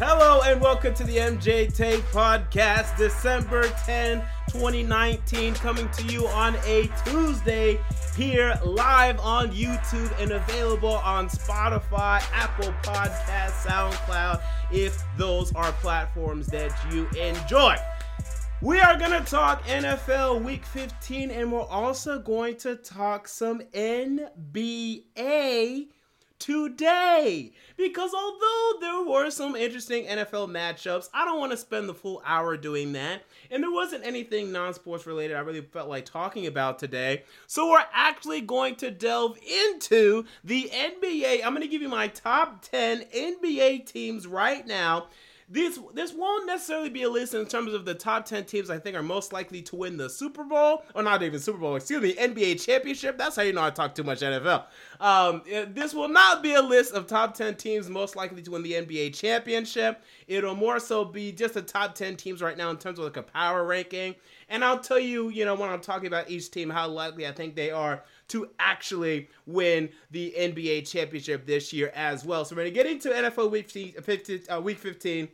Hello and welcome to the MJ Take Podcast, December 10, 2019, coming to you on a Tuesday here live on YouTube and available on Spotify, Apple Podcast, SoundCloud, if those are platforms that you enjoy. We are going to talk NFL Week 15 and we're also going to talk some NBA today. Because although there were some interesting NFL matchups, I don't want to spend the full hour doing that. And there wasn't anything non sports related I really felt like talking about today. So we're actually going to delve into the NBA. I'm going to give you my top 10 NBA teams right now this this won't necessarily be a list in terms of the top 10 teams I think are most likely to win the Super Bowl, or not even Super Bowl, excuse me, NBA championship. That's how you know I talk too much NFL. Um, this will not be a list of top 10 teams most likely to win the NBA championship. It'll more so be just the top 10 teams right now in terms of like a power ranking. And I'll tell you, you know, when I'm talking about each team, how likely I think they are to actually win the NBA championship this year as well. So we're to get into NFL Week 15, uh, week 15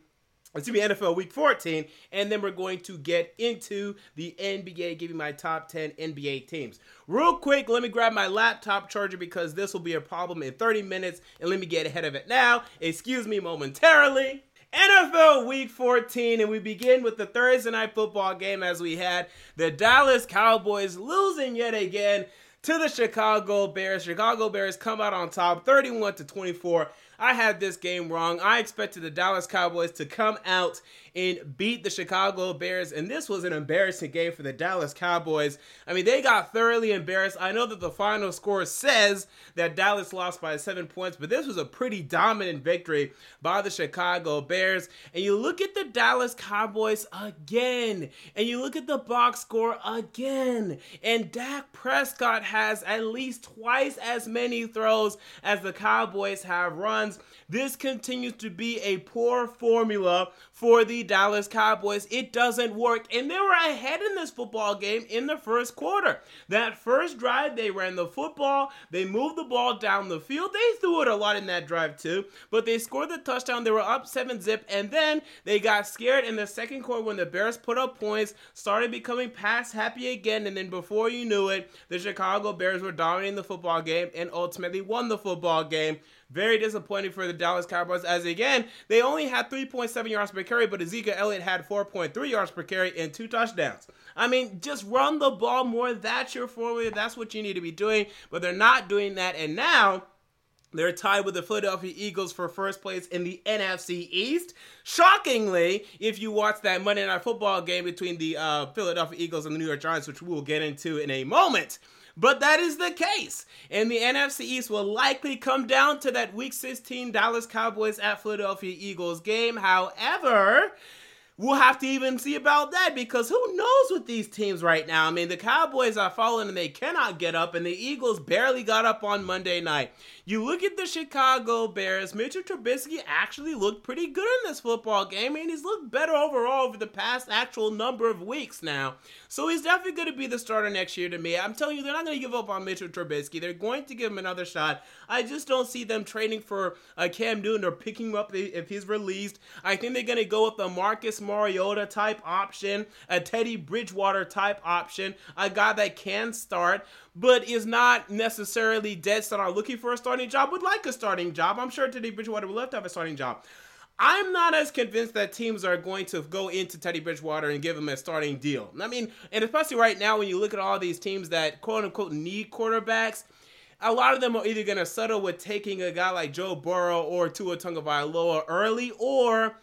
it's gonna be NFL Week 14, and then we're going to get into the NBA, giving my top 10 NBA teams. Real quick, let me grab my laptop charger because this will be a problem in 30 minutes, and let me get ahead of it now. Excuse me momentarily. NFL Week 14, and we begin with the Thursday night football game as we had the Dallas Cowboys losing yet again to the Chicago Bears. Chicago Bears come out on top 31 to 24 I had this game wrong. I expected the Dallas Cowboys to come out and beat the Chicago Bears, and this was an embarrassing game for the Dallas Cowboys. I mean, they got thoroughly embarrassed. I know that the final score says that Dallas lost by seven points, but this was a pretty dominant victory by the Chicago Bears. And you look at the Dallas Cowboys again, and you look at the box score again, and Dak Prescott has at least twice as many throws as the Cowboys have This continues to be a poor formula for the Dallas Cowboys. It doesn't work. And they were ahead in this football game in the first quarter. That first drive, they ran the football, they moved the ball down the field. They threw it a lot in that drive too, but they scored the touchdown. They were up 7 zip, and then they got scared in the second quarter when the Bears put up points, started becoming pass happy again, and then before you knew it, the Chicago Bears were dominating the football game and ultimately won the football game. Very disappointing for the Dallas Cowboys, as again, they only had 3.7 yards per carry, but Ezekiel Elliott had 4.3 yards per carry and two touchdowns. I mean, just run the ball more. That's your formula. That's what you need to be doing. But they're not doing that. And now, they're tied with the Philadelphia Eagles for first place in the NFC East. Shockingly, if you watch that Monday Night Football game between the uh, Philadelphia Eagles and the New York Giants, which we will get into in a moment, but that is the case. And the NFC East will likely come down to that Week 16 Dallas Cowboys at Philadelphia Eagles game. However, we'll have to even see about that because who knows with these teams right now? I mean, the Cowboys are falling and they cannot get up, and the Eagles barely got up on Monday night. You look at the Chicago Bears, Mitchell Trubisky actually looked pretty good in this football game. Mean, he's looked better overall over the past actual number of weeks now. So he's definitely going to be the starter next year to me. I'm telling you, they're not going to give up on Mitchell Trubisky. They're going to give him another shot. I just don't see them trading for uh, Cam Newton or picking him up if he's released. I think they're going to go with the Marcus Mariota type option, a Teddy Bridgewater type option, a guy that can start but is not necessarily dead set on looking for a starting job, would like a starting job. I'm sure Teddy Bridgewater would love to have a starting job. I'm not as convinced that teams are going to go into Teddy Bridgewater and give him a starting deal. I mean, and especially right now when you look at all these teams that quote unquote need quarterbacks, a lot of them are either going to settle with taking a guy like Joe Burrow or Tua Tagovailoa early, or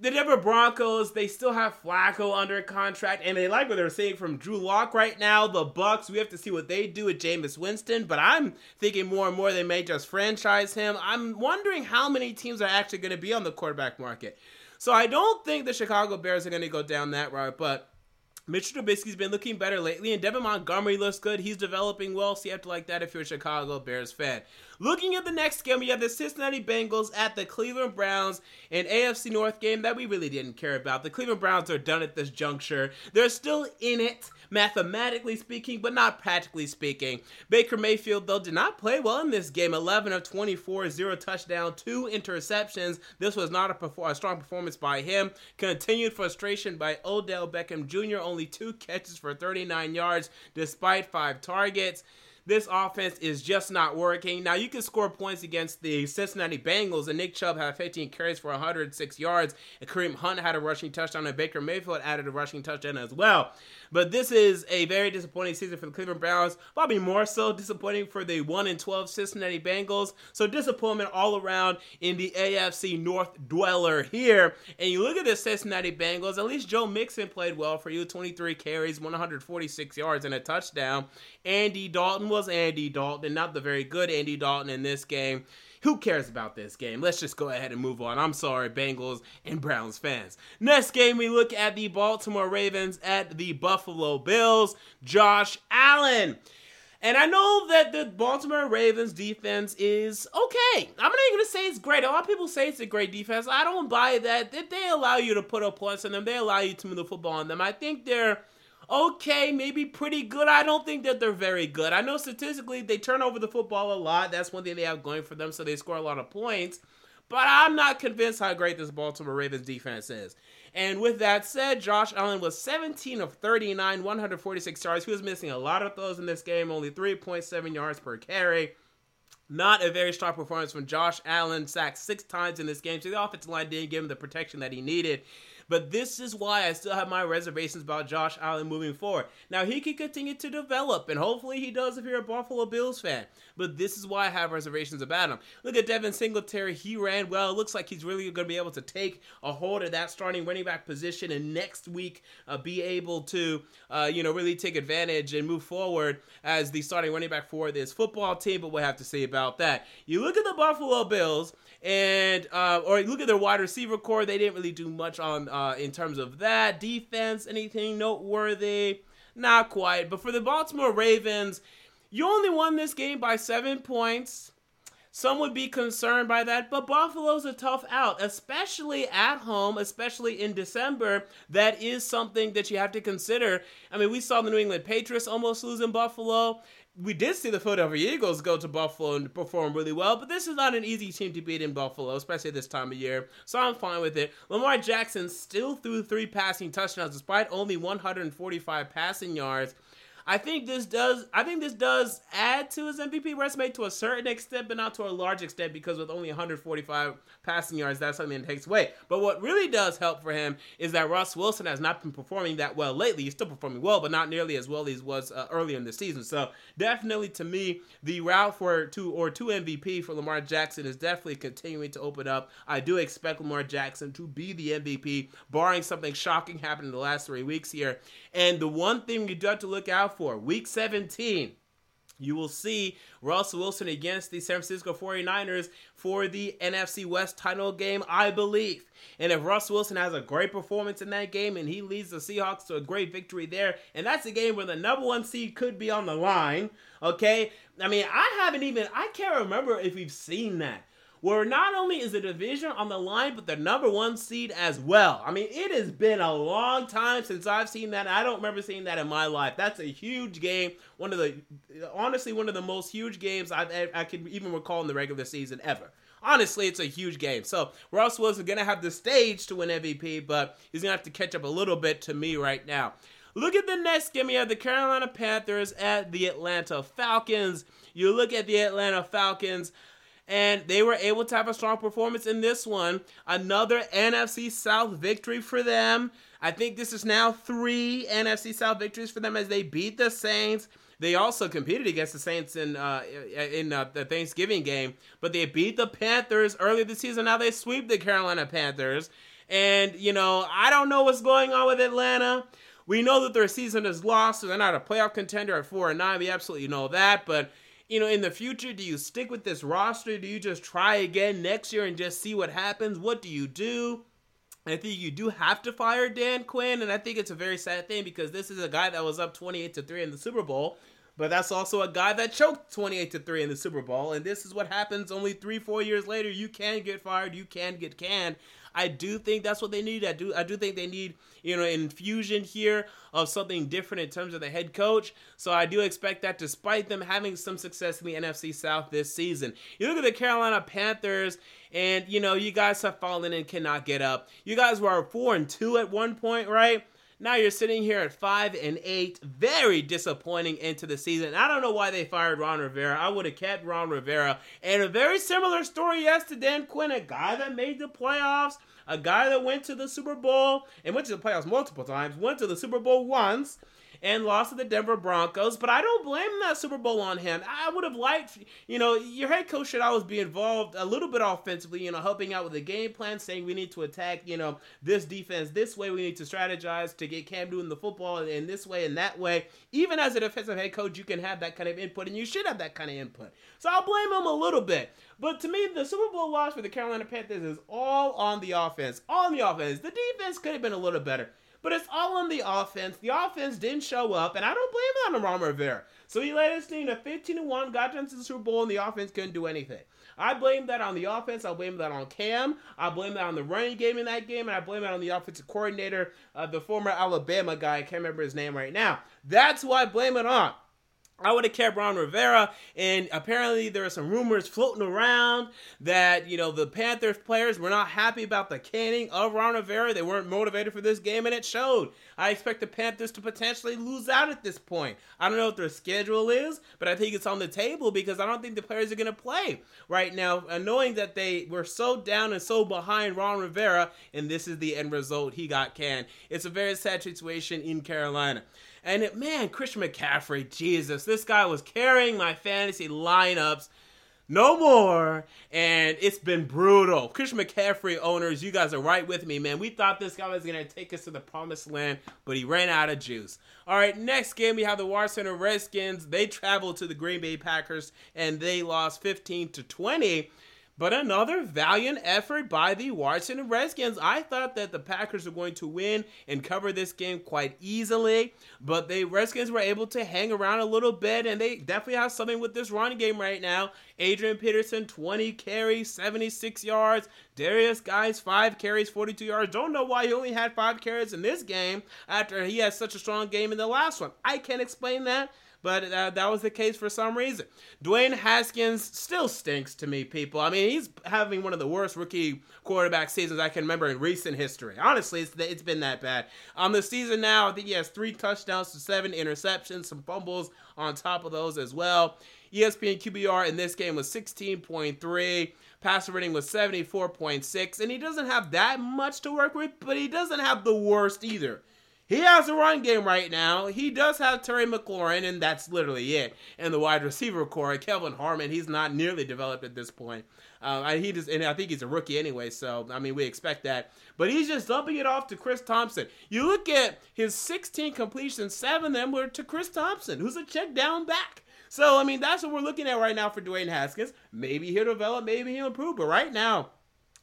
the Denver Broncos, they still have Flacco under contract, and they like what they're seeing from Drew Lock right now. The Bucks, we have to see what they do with Jameis Winston, but I'm thinking more and more they may just franchise him. I'm wondering how many teams are actually going to be on the quarterback market. So I don't think the Chicago Bears are going to go down that route, but Mitchell Trubisky's been looking better lately, and Devin Montgomery looks good. He's developing well, so you have to like that if you're a Chicago Bears fan. Looking at the next game, we have the Cincinnati Bengals at the Cleveland Browns, an AFC North game that we really didn't care about. The Cleveland Browns are done at this juncture. They're still in it, mathematically speaking, but not practically speaking. Baker Mayfield, though, did not play well in this game 11 of 24, zero touchdown, two interceptions. This was not a, perfor- a strong performance by him. Continued frustration by Odell Beckham Jr., only two catches for 39 yards despite five targets this offense is just not working. Now, you can score points against the Cincinnati Bengals, and Nick Chubb had 15 carries for 106 yards, and Kareem Hunt had a rushing touchdown, and Baker Mayfield added a rushing touchdown as well. But this is a very disappointing season for the Cleveland Browns, probably more so disappointing for the 1 and 12 Cincinnati Bengals. So, disappointment all around in the AFC North dweller here. And you look at the Cincinnati Bengals, at least Joe Mixon played well for you 23 carries, 146 yards, and a touchdown. Andy Dalton was Andy Dalton, not the very good Andy Dalton in this game. Who cares about this game? Let's just go ahead and move on. I'm sorry, Bengals and Browns fans. Next game, we look at the Baltimore Ravens at the Buffalo Bills. Josh Allen. And I know that the Baltimore Ravens defense is okay. I'm not even gonna say it's great. A lot of people say it's a great defense. I don't buy that. They allow you to put up points on them. They allow you to move the football on them. I think they're okay, maybe pretty good. I don't think that they're very good. I know statistically they turn over the football a lot. That's one thing they have going for them, so they score a lot of points. But I'm not convinced how great this Baltimore Ravens defense is. And with that said, Josh Allen was 17 of 39, 146 yards. He was missing a lot of throws in this game, only 3.7 yards per carry. Not a very strong performance from Josh Allen, sacked six times in this game. So the offensive line didn't give him the protection that he needed. But this is why I still have my reservations about Josh Allen moving forward. Now, he can continue to develop, and hopefully he does if you're a Buffalo Bills fan. But this is why I have reservations about him. Look at Devin Singletary. He ran well. It looks like he's really going to be able to take a hold of that starting running back position and next week uh, be able to, uh, you know, really take advantage and move forward as the starting running back for this football team. But we'll have to see about that. You look at the Buffalo Bills and uh, or look at their wide receiver core. They didn't really do much on uh, in terms of that defense. Anything noteworthy? Not quite. But for the Baltimore Ravens, you only won this game by seven points. Some would be concerned by that, but Buffalo's a tough out, especially at home, especially in December. That is something that you have to consider. I mean, we saw the New England Patriots almost lose in Buffalo we did see the Philadelphia Eagles go to Buffalo and perform really well, but this is not an easy team to beat in Buffalo, especially this time of year. So I'm fine with it. Lamar Jackson still threw three passing touchdowns despite only 145 passing yards. I think this does. I think this does add to his MVP resume to a certain extent, but not to a large extent because with only 145 passing yards, that's something that takes away. But what really does help for him is that Russ Wilson has not been performing that well lately. He's still performing well, but not nearly as well as he was uh, earlier in the season. So definitely, to me, the route for two or two MVP for Lamar Jackson is definitely continuing to open up. I do expect Lamar Jackson to be the MVP, barring something shocking happening in the last three weeks here. And the one thing you do have to look out for, week 17, you will see Russell Wilson against the San Francisco 49ers for the NFC West title game, I believe. And if Russ Wilson has a great performance in that game and he leads the Seahawks to a great victory there, and that's a game where the number one seed could be on the line, okay? I mean, I haven't even, I can't remember if we've seen that where not only is the division on the line, but the number one seed as well. I mean, it has been a long time since I've seen that. I don't remember seeing that in my life. That's a huge game. One of the, honestly, one of the most huge games I've I can even recall in the regular season ever. Honestly, it's a huge game. So Wilson is gonna have the stage to win MVP, but he's gonna have to catch up a little bit to me right now. Look at the next game. You have the Carolina Panthers at the Atlanta Falcons. You look at the Atlanta Falcons and they were able to have a strong performance in this one. Another NFC South victory for them. I think this is now three NFC South victories for them as they beat the Saints. They also competed against the Saints in uh, in uh, the Thanksgiving game, but they beat the Panthers earlier this season. Now they sweep the Carolina Panthers, and you know I don't know what's going on with Atlanta. We know that their season is lost, so they're not a playoff contender at four and nine. We absolutely know that, but you know, in the future, do you stick with this roster? Do you just try again next year and just see what happens? What do you do? I think you do have to fire Dan Quinn, and I think it's a very sad thing because this is a guy that was up 28 to 3 in the Super Bowl, but that's also a guy that choked 28 to 3 in the Super Bowl, and this is what happens only 3 4 years later. You can get fired, you can get canned. I do think that's what they need. I do I do think they need, you know, infusion here of something different in terms of the head coach. So I do expect that despite them having some success in the NFC South this season. You look at the Carolina Panthers and you know, you guys have fallen and cannot get up. You guys were 4 and 2 at one point, right? Now you're sitting here at five and eight, very disappointing into the season. I don't know why they fired Ron Rivera. I would have kept Ron Rivera. And a very similar story yes to Dan Quinn, a guy that made the playoffs, a guy that went to the Super Bowl and went to the playoffs multiple times, went to the Super Bowl once and lost to the Denver Broncos. But I don't blame that Super Bowl on him. I would have liked, you know, your head coach should always be involved a little bit offensively, you know, helping out with the game plan, saying we need to attack, you know, this defense this way. We need to strategize to get Cam Newton the football in this way and that way. Even as a defensive head coach, you can have that kind of input, and you should have that kind of input. So I'll blame him a little bit. But to me, the Super Bowl loss for the Carolina Panthers is all on the offense. All on the offense. The defense could have been a little better. But it's all on the offense. The offense didn't show up, and I don't blame that on Ron Rivera. So he led his team to 15 1, got them to the Super Bowl, and the offense couldn't do anything. I blame that on the offense. I blame that on Cam. I blame that on the running game in that game, and I blame it on the offensive coordinator, uh, the former Alabama guy. I can't remember his name right now. That's who I blame it on. I would have kept Ron Rivera, and apparently there are some rumors floating around that you know the Panthers players were not happy about the canning of Ron Rivera. They weren't motivated for this game, and it showed. I expect the Panthers to potentially lose out at this point. I don't know what their schedule is, but I think it's on the table because I don't think the players are going to play right now, knowing that they were so down and so behind Ron Rivera, and this is the end result. He got canned. It's a very sad situation in Carolina. And it, man, Christian McCaffrey, Jesus, this guy was carrying my fantasy lineups. No more. And it's been brutal. Christian McCaffrey owners, you guys are right with me, man. We thought this guy was going to take us to the promised land, but he ran out of juice. All right, next game, we have the Washington Redskins. They traveled to the Green Bay Packers, and they lost 15 to 20. But another valiant effort by the Washington Redskins. I thought that the Packers were going to win and cover this game quite easily, but the Redskins were able to hang around a little bit, and they definitely have something with this running game right now. Adrian Peterson, 20 carries, 76 yards. Derrius Guice, 5 carries, 42 yards. Don't know why he only had 5 carries in this game after he had such a strong game in the last one. I can't explain that but uh, that was the case for some reason. Dwayne Haskins still stinks to me, people. I mean, he's having one of the worst rookie quarterback seasons I can remember in recent history. Honestly, it's, it's been that bad. On the season now, I think he has three touchdowns to seven interceptions, some fumbles on top of those as well. ESPN QBR in this game was 16.3. Passer rating was 74.6. And he doesn't have that much to work with, but he doesn't have the worst either. He has a run game right now. He does have Terry McLaurin, and that's literally it. And the wide receiver core, Kelvin Harmon, he's not nearly developed at this point. Uh, he just, and I think he's a rookie anyway, so I mean we expect that. But he's just dumping it off to Chris Thompson. You look at his 16 completions, seven of them were to Chris Thompson, who's a check down back. So I mean that's what we're looking at right now for Dwayne Haskins. Maybe he'll develop, maybe he'll improve, but right now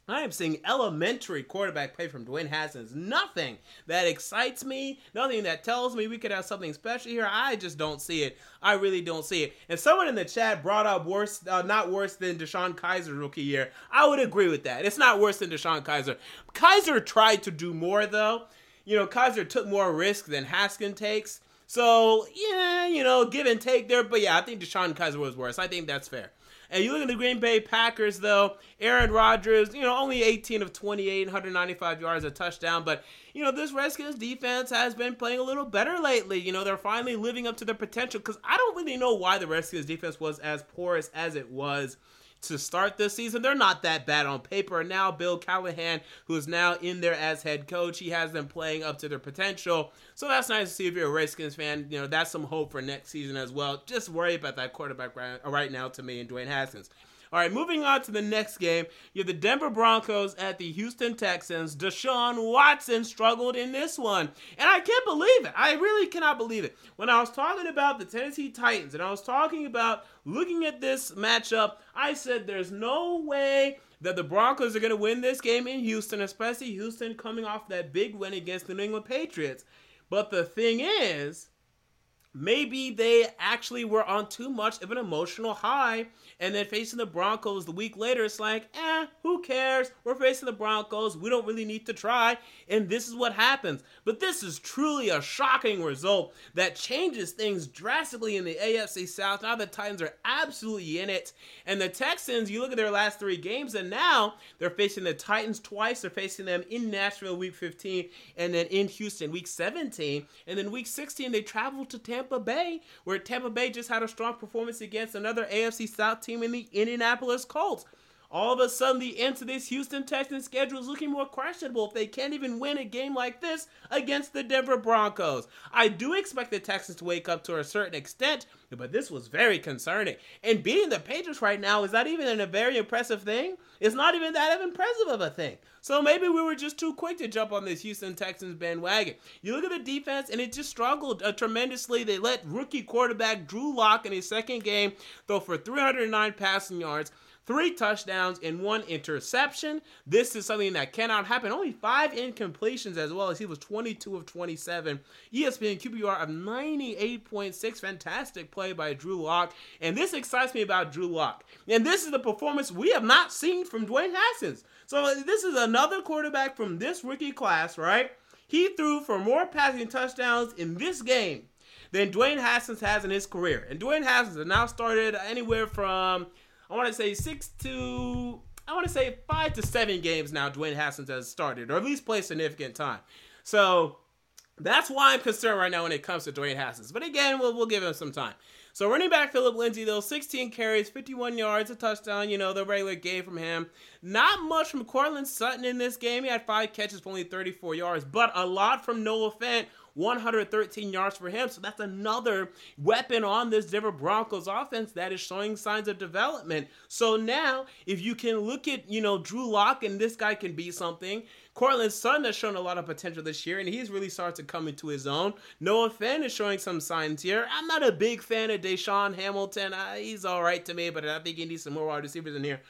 I am seeing elementary quarterback play from Dwayne Haskins. Nothing that excites me, nothing that tells me we could have something special here. I just don't see it. I really don't see it. And someone in the chat brought up worse, uh, not worse than DeShone Kizer rookie year. I would agree with that. It's not worse than DeShone Kizer. Kizer tried to do more though. You know, Kizer took more risk than Haskins takes. So yeah, you know, give and take there. But yeah, I think DeShone Kizer was worse. I think that's fair. And you look at the Green Bay Packers, though, Aaron Rodgers, you know, only 18 of 28, 195 yards, a touchdown. But, you know, this Redskins defense has been playing a little better lately. You know, they're finally living up to their potential because I don't really know why the Redskins defense was as porous as it was to start this season. They're not that bad on paper. Now Bill Callahan, who is now in there as head coach, he has them playing up to their potential. So that's nice to see if you're a Redskins fan. You know, that's some hope for next season as well. Just worry about that quarterback right, right now to me and Dwayne Haskins. All right, moving on to the next game. You have the Denver Broncos at the Houston Texans. Deshaun Watson struggled in this one. And I can't believe it. I really cannot believe it. When I was talking about the Tennessee Titans and I was talking about looking at this matchup, I said there's no way that the Broncos are going to win this game in Houston, especially Houston coming off that big win against the New England Patriots. But the thing is, maybe they actually were on too much of an emotional high and then facing the Broncos the week later, it's like, eh, who cares? We're facing the Broncos. We don't really need to try. And this is what happens. But this is truly a shocking result that changes things drastically in the AFC South. Now the Titans are absolutely in it. And the Texans, you look at their last three games, and now they're facing the Titans twice. They're facing them in Nashville week 15 and then in Houston week 17. And then week 16, they travel to Tampa Bay, where Tampa Bay just had a strong performance against another AFC South team in the Indianapolis Colts. All of a sudden, the end to this Houston Texans schedule is looking more questionable if they can't even win a game like this against the Denver Broncos. I do expect the Texans to wake up to a certain extent, but this was very concerning. And beating the Patriots right now is not even a very impressive thing. It's not even that impressive of a thing. So maybe we were just too quick to jump on this Houston Texans bandwagon. You look at the defense, and it just struggled uh, tremendously. They let rookie quarterback Drew Lock in his second game throw for 309 passing yards three touchdowns and one interception. This is something that cannot happen. Only five incompletions as well as he was 22 of 27. ESPN QBR of 98.6. Fantastic play by Drew Lock. And this excites me about Drew Lock. And this is the performance we have not seen from Dwayne Haskins. So uh, this is another quarterback from this rookie class, right? He threw for more passing touchdowns in this game than Dwayne Haskins has in his career. And Dwayne Haskins has now started anywhere from I want to say six to I want to say five to seven games now. Dwayne Haskins has started, or at least played significant time. So that's why I'm concerned right now when it comes to Dwayne Haskins. But again, we'll, we'll give him some time. So running back Phillip Lindsay, though, 16 carries, 51 yards, a touchdown, you know, the regular game from him. Not much from Courtland Sutton in this game. He had five catches for only 34 yards, but a lot from Noah Fant, 113 yards for him. So that's another weapon on this Denver Broncos offense that is showing signs of development. So now, if you can look at, you know, Drew Lock and this guy can be something. Courtland Sutton has shown a lot of potential this year, and he's really started to come into his own. Noah Fant is showing some signs here. I'm not a big fan of DaeSean Hamilton. Uh, he's all right to me, but I think he needs some more wide receivers in here.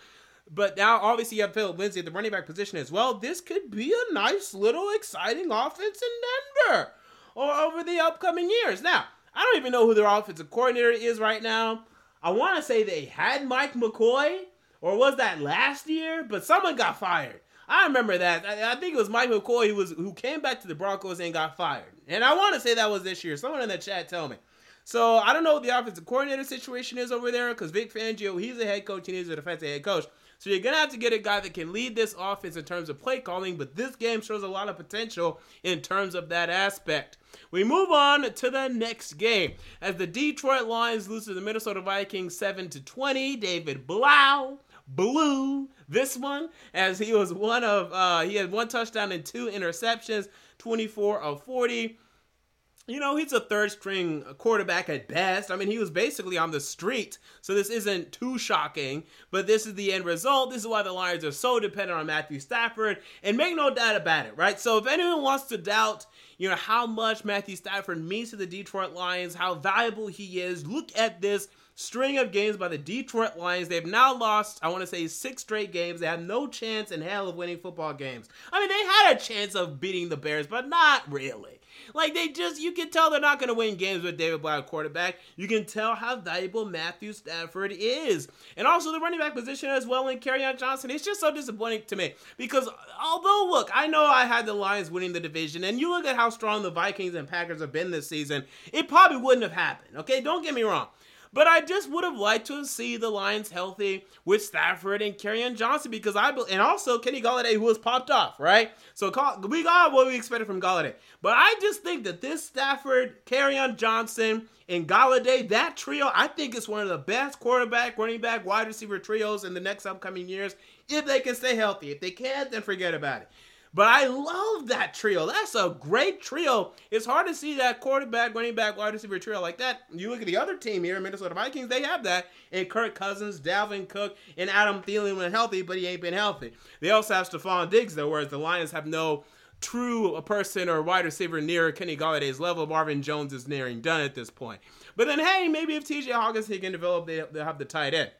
But now, obviously, you have Phillip Lindsay at the running back position as well. This could be a nice little exciting offense in Denver or over the upcoming years. Now, I don't even know who their offensive coordinator is right now. I want to say they had Mike McCoy, or was that last year? But someone got fired. I remember that. I, I, think it was Mike McCoy who was who came back to the Broncos and got fired. And I want to say that was this year. Someone in the chat tell me. So I don't know what the offensive coordinator situation is over there because Vic Fangio, he's a head coach and he's a defensive head coach. So you're gonna have to get a guy that can lead this offense in terms of play calling, but this game shows a lot of potential in terms of that aspect. We move on to the next game as the Detroit Lions lose to the Minnesota Vikings 7 to 20. David Blough blew this one as he was one of uh, he had one touchdown and two interceptions, 24 of 40 you know, he's a third string quarterback at best. I mean, he was basically on the street, so this isn't too shocking, but this is the end result. This is why the Lions are so dependent on Matthew Stafford, and make no doubt about it, right? So if anyone wants to doubt, you know, how much Matthew Stafford means to the Detroit Lions, how valuable he is, look at this string of games by the Detroit Lions. They've now lost, I want to say, six straight games. They have no chance in hell of winning football games. I mean, they had a chance of beating the Bears, but not really. Like they just, you can tell they're not going to win games with David Blough quarterback. You can tell how valuable Matthew Stafford is, and also the running back position as well in Kerryon Johnson. It's just so disappointing to me because although look, I know I had the Lions winning the division, and you look at how strong the Vikings and Packers have been this season, it probably wouldn't have happened. Okay, don't get me wrong. But I just would have liked to see the Lions healthy with Stafford and Kerryon Johnson because I and also Kenny Golladay who was popped off, right? So we got what we expected from Golladay. But I just think that this Stafford, Kerryon Johnson, and Golladay, that trio, I think is one of the best quarterback, running back, wide receiver trios in the next upcoming years if they can stay healthy. If they can't, then forget about it. But I love that trio. That's a great trio. It's hard to see that quarterback, running back, wide receiver trio like that. You look at the other team here, Minnesota Vikings, they have that. And Kirk Cousins, Dalvin Cook, and Adam Thielen when healthy, but he ain't been healthy. They also have Stefon Diggs, though, whereas the Lions have no true person or wide receiver near Kenny Golladay's level. Marvin Jones is nearing done at this point. But then, hey, maybe if TJ Hockenson can develop, they, they'll have the tight end.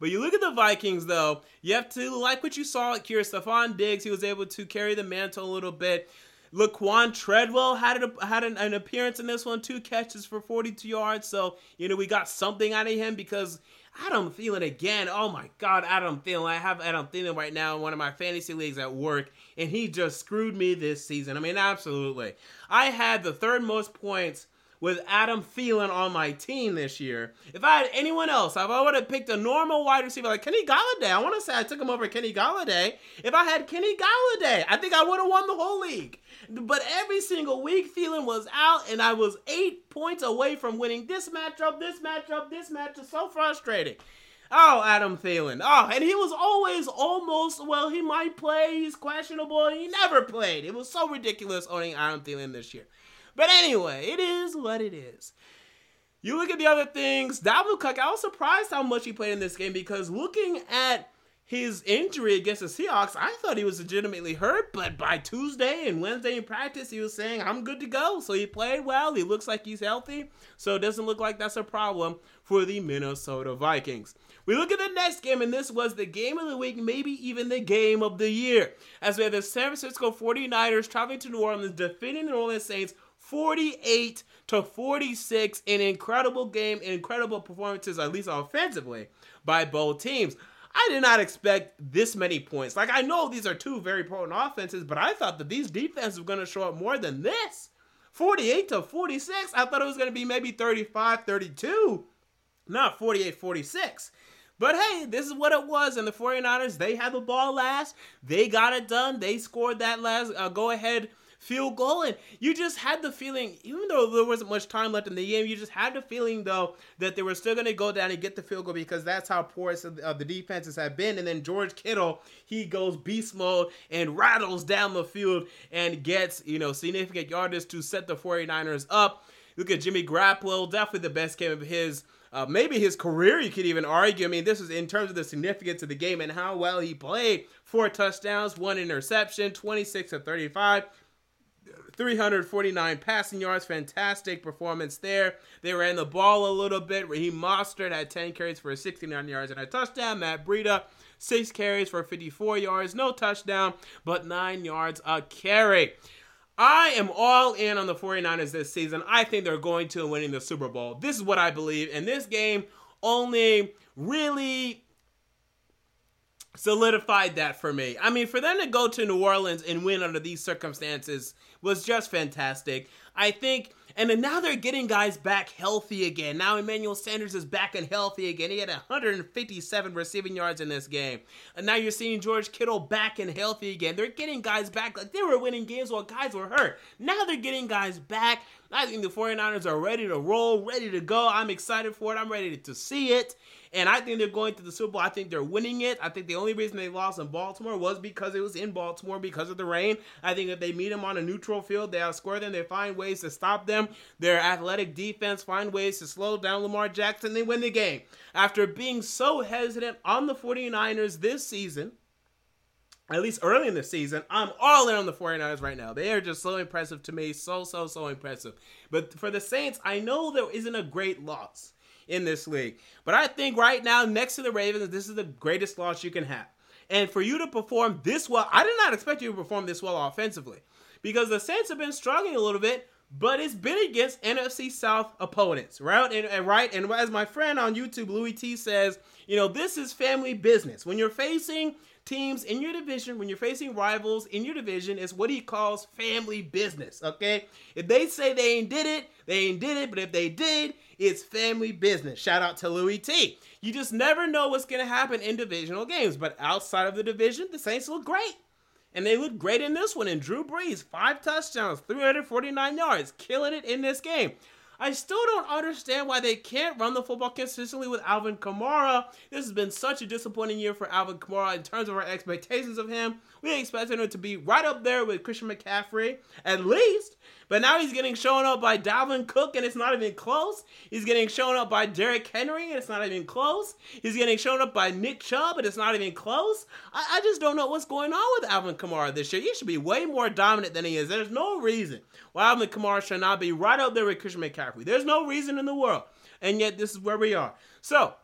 But you look at the Vikings, though, you have to like what you saw at Kira Stefon Diggs. He was able to carry the mantle a little bit. Laquan Treadwell had a, had an, an, appearance in this one, two catches for 42 yards. So you know we got something out of him because Adam Thielen again. Oh my God, Adam Thielen! I have Adam Thielen right now in one of my fantasy leagues at work, and he just screwed me this season. I mean, absolutely. I had the third most points with Adam Thielen on my team this year. If I had anyone else, if I would have picked a normal wide receiver like Kenny Golladay, I want to say I took him over Kenny Golladay. If I had Kenny Golladay, I think I would have won the whole league. But every single week, Thielen was out, and I was eight points away from winning this matchup, this matchup, this matchup. So frustrating. Oh, Adam Thielen. Oh, and he was always almost, well, he might play. He's questionable. He never played. It was so ridiculous owning Adam Thielen this year. But anyway, it is what it is. You look at the other things. Dalvin Cook, I was surprised how much he played in this game because looking at his injury against the Seahawks, I thought he was legitimately hurt, but by Tuesday and Wednesday in practice, he was saying, I'm good to go. So he played well. He looks like he's healthy. So it doesn't look like that's a problem for the Minnesota Vikings. We look at the next game, and this was the game of the week, maybe even the game of the year. As we have the San Francisco 49ers traveling to New Orleans, defeating the New Orleans Saints 48 to 46. An incredible game, incredible performances, at least offensively, by both teams. I did not expect this many points. Like, I know these are two very potent offenses, but I thought that these defenses were going to show up more than this. 48 to 46. I thought it was going to be maybe 35 32, not 48 46. But hey, this is what it was. And the 49ers, they had the ball last. They got it done. They scored that last uh, go ahead field goal. And you just had the feeling, even though there wasn't much time left in the game, you just had the feeling, though, that they were still going to go down and get the field goal because that's how porous of the defenses have been. And then George Kittle, he goes beast mode and rattles down the field and gets, you know, significant yardage to set the 49ers up. Look at Jimmy Garoppolo, definitely the best game of his. Uh, maybe his career, you could even argue. I mean, this is in terms of the significance of the game and how well he played. Four touchdowns, one interception, 26 to 35. 349 passing yards. Fantastic performance there. They ran the ball a little bit. Raheem Mostert had 10 carries for 69 yards and a touchdown. Matt Breida, 6 carries for 54 yards. No touchdown, but 9 yards a carry. I am all in on the 49ers this season. I think they're going to winning the Super Bowl. This is what I believe. And this game only really solidified that for me. I mean, for them to go to New Orleans and win under these circumstances was just fantastic. I think, and now they're getting guys back healthy again. Now Emmanuel Sanders is back and healthy again. He had 157 receiving yards in this game. And now you're seeing George Kittle back and healthy again. They're getting guys back. Like they were winning games while guys were hurt. Now they're getting guys back. I think the 49ers are ready to roll, ready to go. I'm excited for it. I'm ready to see it. And I think they're going to the Super Bowl. I think they're winning it. I think the only reason they lost in Baltimore was because it was in Baltimore because of the rain. I think if they meet them on a neutral field, they outscore them. They find ways to stop them. Their athletic defense find ways to slow down Lamar Jackson. They win the game. After being so hesitant on the 49ers this season, at least early in the season, I'm all in on the 49ers right now. They are just so impressive to me. So, so, so impressive. But for the Saints, I know there isn't a great loss in this league. But I think right now, next to the Ravens, this is the greatest loss you can have. And for you to perform this well, I did not expect you to perform this well offensively because the Saints have been struggling a little bit, but it's been against NFC South opponents, right? And, and right, and as my friend on YouTube, Louis T says, you know, this is family business. When you're facing teams in your division, when you're facing rivals in your division, it's what he calls family business. Okay, if they say they ain't did it, they ain't did it. But if they did, it's family business. Shout out to Louis T. You just never know what's gonna happen in divisional games. But outside of the division, the Saints look great. And they look great in this one. And Drew Brees, five touchdowns, 349 yards, killing it in this game. I still don't understand why they can't run the football consistently with Alvin Kamara. This has been such a disappointing year for Alvin Kamara in terms of our expectations of him. We expected him to be right up there with Christian McCaffrey, at least. But now he's getting shown up by Dalvin Cook, and it's not even close. He's getting shown up by Derrick Henry, and it's not even close. He's getting shown up by Nick Chubb, and it's not even close. I, I just don't know what's going on with Alvin Kamara this year. He should be way more dominant than he is. There's no reason why Alvin Kamara should not be right up there with Christian McCaffrey. There's no reason in the world. And yet, this is where we are. So,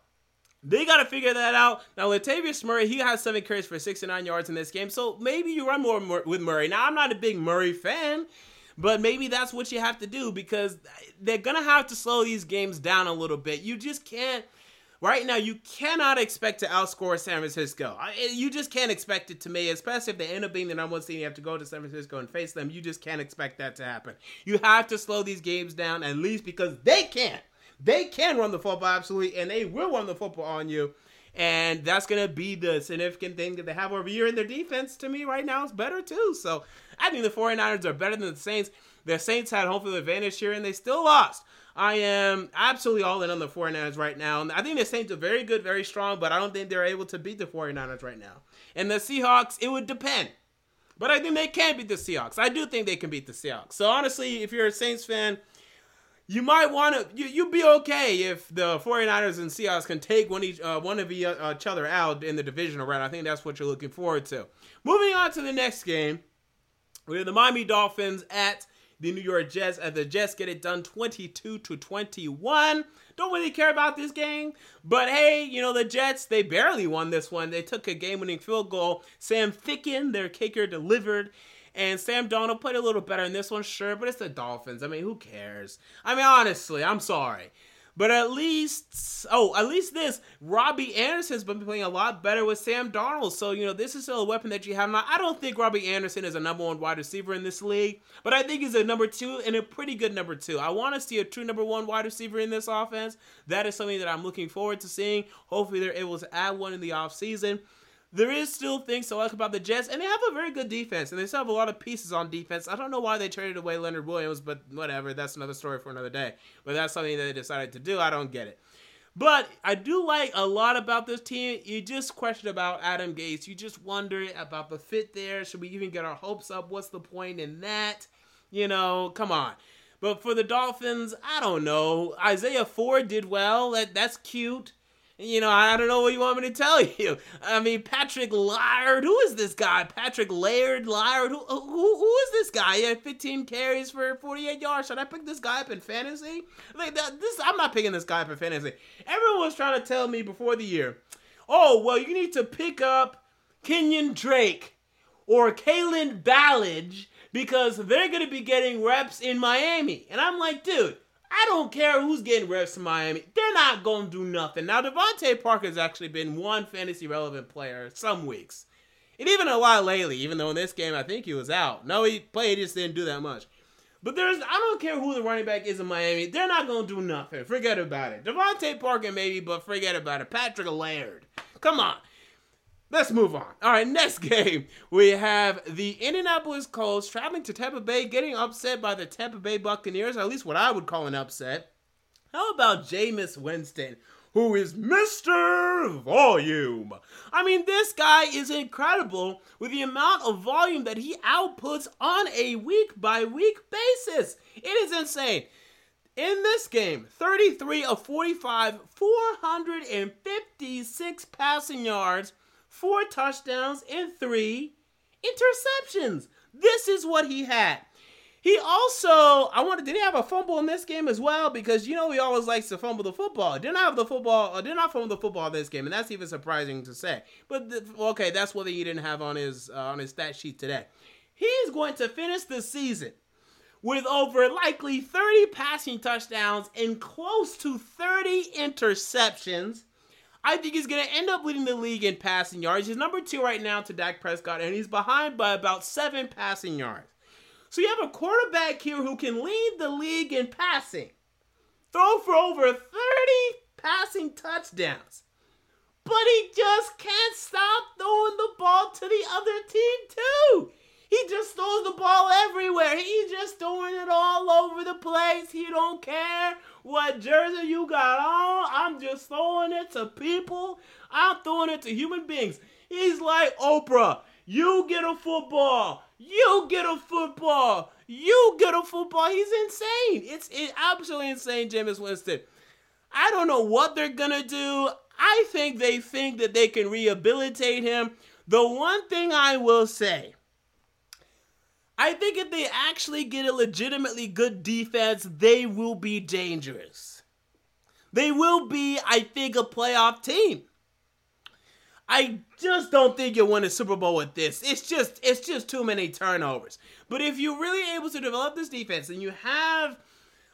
they got to figure that out. Now, Latavius Murray, he has seven carries for 69 yards in this game. So maybe you run more with Murray. Now, I'm not a big Murray fan. But maybe that's what you have to do because they're going to have to slow these games down a little bit. You just can't, right now, you cannot expect to outscore San Francisco. You just can't expect it to me, especially if they end up being the number one seed. You have to go to San Francisco and face them. You just can't expect that to happen. You have to slow these games down at least because they can't. They can run the football absolutely, and they will run the football on you. And that's to be the significant thing that they have over here in their defense to me right now is better too. So I think the 49ers are better than the Saints. The Saints had home field advantage here and they still lost. I am absolutely all in on the 49ers right now. And I think the Saints are very good, very strong, but I don't think they're able to beat the 49ers right now. And the Seahawks, it would depend. But I think they can beat the Seahawks. I do think they can beat the Seahawks. So honestly, if you're a Saints fan, you might want to you you'd be okay if the 49ers and Seahawks can take one each uh, one of each other out in the divisional round. I think that's what you're looking forward to. Moving on to the next game, we have the Miami Dolphins at the New York Jets as the Jets get it done 22 to 21. Don't really care about this game, but hey, you know the Jets they barely won this one. They took a game-winning field goal. Sam Ficken, their kicker, delivered and Sam Darnold played a little better in this one, sure, but it's the Dolphins. I mean, who cares? I mean, honestly, I'm sorry. But at least, oh, at least this, Robbie Anderson's been playing a lot better with Sam Darnold. So, you know, this is still a weapon that you have. Now, I don't think Robbie Anderson is a number one wide receiver in this league, but I think he's a number two and a pretty good number two. I want to see a true number one wide receiver in this offense. That is something that I'm looking forward to seeing. Hopefully, they're able to add one in the offseason there is still things to like about the Jets, and they have a very good defense, and they still have a lot of pieces on defense. I don't know why they traded away Leonard Williams, but whatever. That's another story for another day. But that's something that they decided to do. I don't get it. But I do like a lot about this team. You just question about Adam Gase. You just wonder about the fit there. Should we even get our hopes up? What's the point in that? You know, come on. But for the Dolphins, I don't know. Isaiah Ford did well. That that's cute. You know, I don't know what you want me to tell you. I mean, Patrick Laird, who is this guy? Patrick Laird, Laird, who, who, who is this guy? He had 15 carries for 48 yards. Should I pick this guy up in fantasy? Like that, this, I'm not picking this guy up in fantasy. Everyone was trying to tell me before the year, oh, well, you need to pick up Kenyan Drake or Kalen Ballage because they're going to be getting reps in Miami. And I'm like, dude, I don't care who's getting reps in Miami. They're not going to do nothing. Now, DeVante Parker has actually been one fantasy relevant player some weeks. And even a lot lately, even though in this game I think he was out. No, he played, he just didn't do that much. But there's, I don't care who the running back is in Miami. They're not going to do nothing. Forget about it. DeVante Parker maybe, but forget about it. Patrick Laird. Come on. Let's move on. All right, next game. We have the Indianapolis Colts traveling to Tampa Bay, getting upset by the Tampa Bay Buccaneers, at least what I would call an upset. How about Jameis Winston, who is Mr. Volume? I mean, this guy is incredible with the amount of volume that he outputs on a week by week basis. It is insane. In this game, 33 of 45, 456 passing yards four touchdowns, and three interceptions. This is what he had. He also, I wanted, did he have a fumble in this game as well? Because you know he always likes to fumble the football. Did not have the football, uh, did not fumble the football this game, and that's even surprising to say. But the, okay, that's what he didn't have on his uh, on his stat sheet today. He's going to finish the season with over likely 30 passing touchdowns and close to 30 interceptions I think he's going to end up leading the league in passing yards. He's number two right now to Dak Prescott, and he's behind by about seven passing yards. So you have a quarterback here who can lead the league in passing, throw for over 30 passing touchdowns. But he just can't stop throwing the ball to the other team, too. He just throws the ball everywhere. He's just throwing it all over the place. He don't care what jersey you got on. I'm just throwing it to people. I'm throwing it to human beings. He's like Oprah. You get a football. You get a football. You get a football. He's insane. It's, it's absolutely insane, Jameis Winston. I don't know what they're gonna do. I think they think that they can rehabilitate him. The one thing I will say, I think if they actually get a legitimately good defense, they will be dangerous. They will be, I think, a playoff team. I just don't think you'll win a Super Bowl with this. It's just it's just too many turnovers. But if you're really able to develop this defense and you have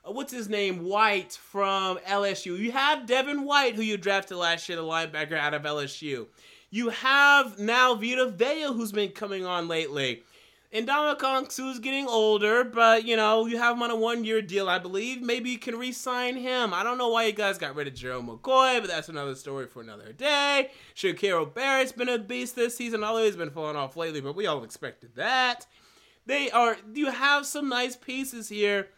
uh, what's his name White from LSU, you have Devin White who you drafted last year, the linebacker out of LSU. You have now Vita Vea who's been coming on lately. And Ndamukong Suh's getting older, but you know, you have him on a one year deal, I believe. Maybe you can re sign him. I don't know why you guys got rid of Gerald McCoy, but that's another story for another day. Shaquille Barrett's been a beast this season, although he's been falling off lately, but we all expected that. They are, you have some nice pieces here.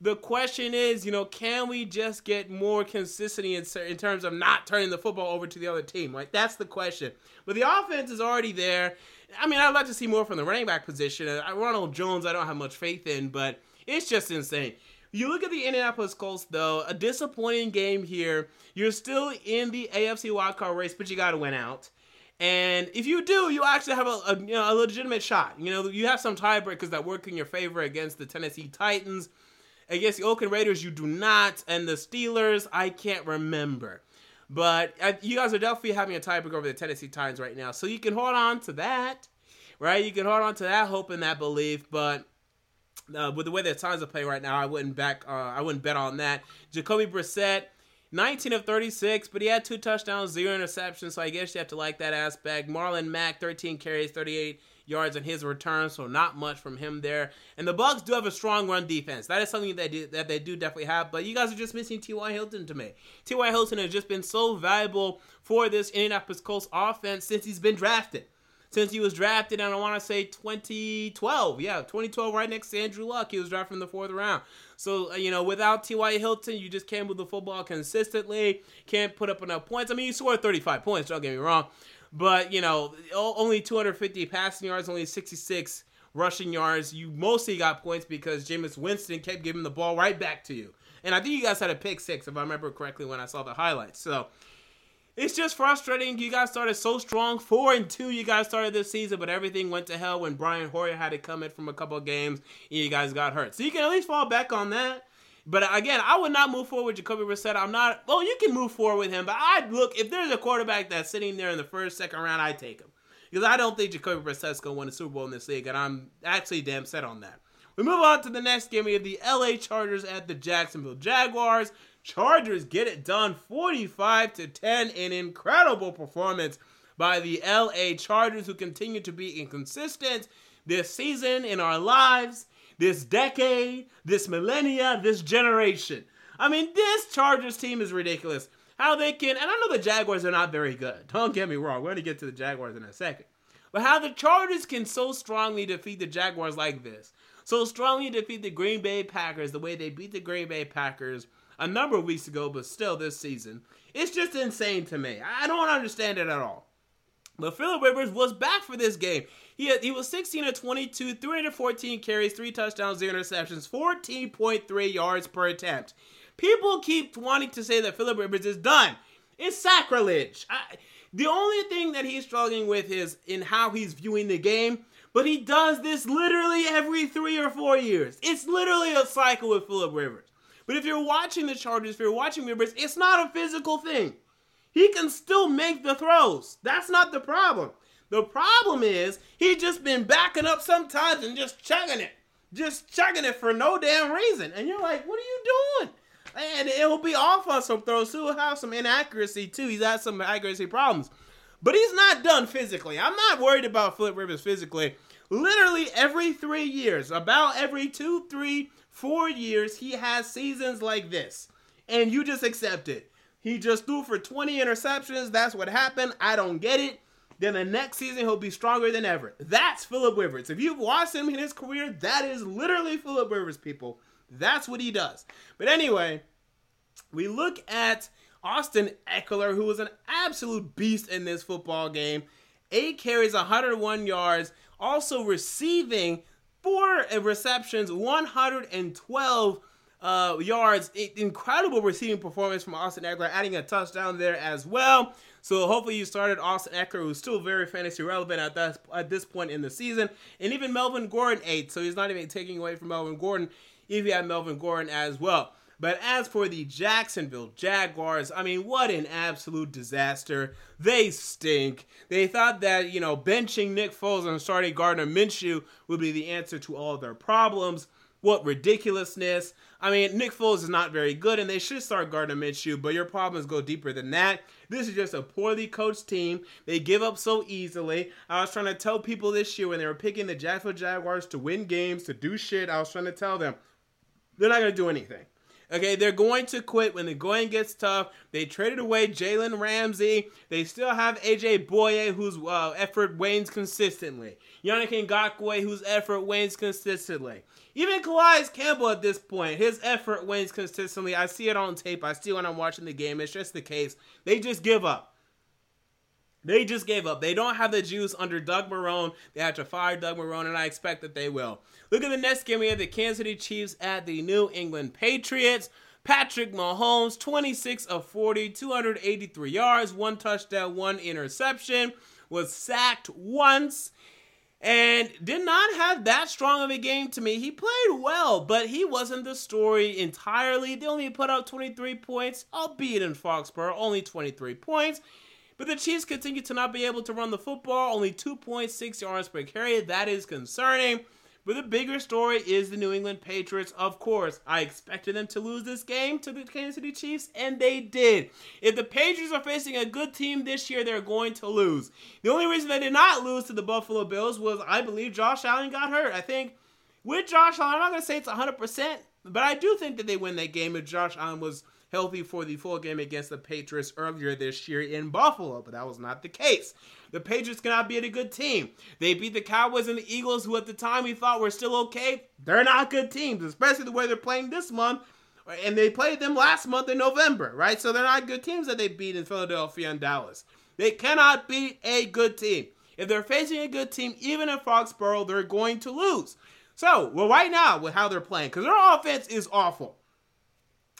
The question is, you know, can we just get more consistency in, in terms of not turning the football over to the other team? Like, that's the question. But the offense is already there. I mean, I'd like to see more from the running back position. Ronald Jones, I don't have much faith in, but it's just insane. You look at the Indianapolis Colts, though, a disappointing game here. You're still in the AFC wildcard race, but you got to win out. And if you do, you actually have a, a, you know, a legitimate shot. You know, you have some tiebreakers that work in your favor against the Tennessee Titans. Against the Oakland Raiders, you do not. And the Steelers, I can't remember. But uh, you guys are definitely having a tiebreaker over the Tennessee Titans right now. So you can hold on to that, right? You can hold on to that hope and that belief. But uh, with the way the Titans are playing right now, I wouldn't back. Uh, I wouldn't bet on that. Jacoby Brissett, 19 of 36, but he had two touchdowns, zero interceptions. So I guess you have to like that aspect. Marlon Mack, 13 carries, 38 yards in his return, so not much from him there. And the Bucks do have a strong run defense. That is something that, do, that they do definitely have. But you guys are just missing T.Y. Hilton to me. T.Y. Hilton has just been so valuable for this Indianapolis Colts offense since he's been drafted. Since he was drafted, and I want to say 2012, yeah, 2012, right next to Andrew Luck, he was drafted in the fourth round. So, uh, you know, without T.Y. Hilton, you just can't move the football consistently, can't put up enough points. I mean, you scored 35 points, don't get me wrong, but, you know, only 250 passing yards, only 66 rushing yards. You mostly got points because Jameis Winston kept giving the ball right back to you. And I think you guys had a pick six, if I remember correctly, when I saw the highlights. So it's just frustrating. You guys started so strong, four and two. You guys started this season, but everything went to hell when Brian Hoyer had to come in from a couple of games, and you guys got hurt. So you can at least fall back on that. But again, I would not move forward with Jacoby Brissett. I'm not. Well, you can move forward with him, but I'd look if there's a quarterback that's sitting there in the first, second round, I'd take him because I don't think Jacoby Brissett's gonna win a Super Bowl in this league, and I'm actually damn set on that. We move on to the next game. We have the LA Chargers at the Jacksonville Jaguars. Chargers get it done 45 to 10. An incredible performance by the LA Chargers, who continue to be inconsistent this season in our lives this decade, this millennia, this generation. I mean, this Chargers team is ridiculous. How they can, and I know the Jaguars are not very good. Don't get me wrong. We're going to get to the Jaguars in a second. But how the Chargers can so strongly defeat the Jaguars like this, so strongly defeat the Green Bay Packers the way they beat the Green Bay Packers a number of weeks ago, but still this season, it's just insane to me. I don't understand it at all. But Philip Rivers was back for this game. He, had, he was 16 of 22, 314 carries, 3 touchdowns, 0 interceptions, 14.3 yards per attempt. People keep wanting to say that Philip Rivers is done. It's sacrilege. I, the only thing that he's struggling with is in how he's viewing the game, but he does this literally every three or four years. It's literally a cycle with Philip Rivers. But if you're watching the Chargers, if you're watching Rivers, it's not a physical thing. He can still make the throws. That's not the problem. The problem is he just been backing up sometimes and just chugging it. Just chugging it for no damn reason. And you're like, what are you doing? And it'll be off on some throws. He'll have some inaccuracy too. He's had some accuracy problems. But he's not done physically. I'm not worried about Philip Rivers physically. Literally every three years, about every two, three, four years, he has seasons like this. And you just accept it. He just threw for 20 interceptions. That's what happened. I don't get it. then the next season he'll be stronger than ever. That's Philip Rivers. If you've watched him in his career, that is literally Philip Rivers, people. That's what he does. But anyway, we look at Austin Ekeler, who was an absolute beast in this football game. Eight carries, 101 yards, also receiving four receptions, 112 uh, yards. Incredible receiving performance from Austin Ekeler, adding a touchdown there as well. So hopefully you started Austin Ekeler, who's still very fantasy relevant at that at this point in the season, and even Melvin Gordon ate, so he's not even taking away from Melvin Gordon if you have Melvin Gordon as well. But as for the Jacksonville Jaguars, I mean, what an absolute disaster. They stink. They thought that, you know, benching Nick Foles and starting Gardner Minshew would be the answer to all their problems. What ridiculousness. I mean, Nick Foles is not very good, and they should start Gardner Minshew, but your problems go deeper than that. This is just a poorly coached team. They give up so easily. I was trying to tell people this year when they were picking the Jacksonville Jaguars to win games, to do shit, I was trying to tell them they're not going to do anything. Okay, they're going to quit when the going gets tough. They traded away Jalen Ramsey. They still have AJ Bouye, whose uh, effort wanes consistently. Yannick Ngakoue, whose effort wanes consistently. Even Calais Campbell at this point, his effort wanes consistently. I see it on tape. I see when I'm watching the game. It's just the case. They just give up. They just gave up. They don't have the juice under Doug Marrone. They have to fire Doug Marrone, and I expect that they will. Look at the next game. We have the Kansas City Chiefs at the New England Patriots. Patrick Mahomes, 26 of 40, 283 yards, one touchdown, one interception, was sacked once, and did not have that strong of a game to me. He played well, but he wasn't the story entirely. They only put up 23 points, albeit in Foxborough, only 23 points. But the Chiefs continue to not be able to run the football, only 2.6 yards per carry. That is concerning. But the bigger story is the New England Patriots. Of course, I expected them to lose this game to the Kansas City Chiefs, and they did. If the Patriots are facing a good team this year, they're going to lose. The only reason they did not lose to the Buffalo Bills was, I believe, Josh Allen got hurt. I think with Josh Allen, I'm not going to say it's 100%, but I do think that they win that game if Josh Allen was healthy for the full game against the Patriots earlier this year in Buffalo, but that was not the case. The Patriots cannot be a good team. They beat the Cowboys and the Eagles, who at the time we thought were still okay. They're not good teams, especially the way they're playing this month. And they played them last month in November, right? So they're not good teams that they beat in Philadelphia and Dallas. They cannot beat a good team. If they're facing a good team, even in Foxborough, they're going to lose. So, well, right now, with how they're playing, because their offense is awful.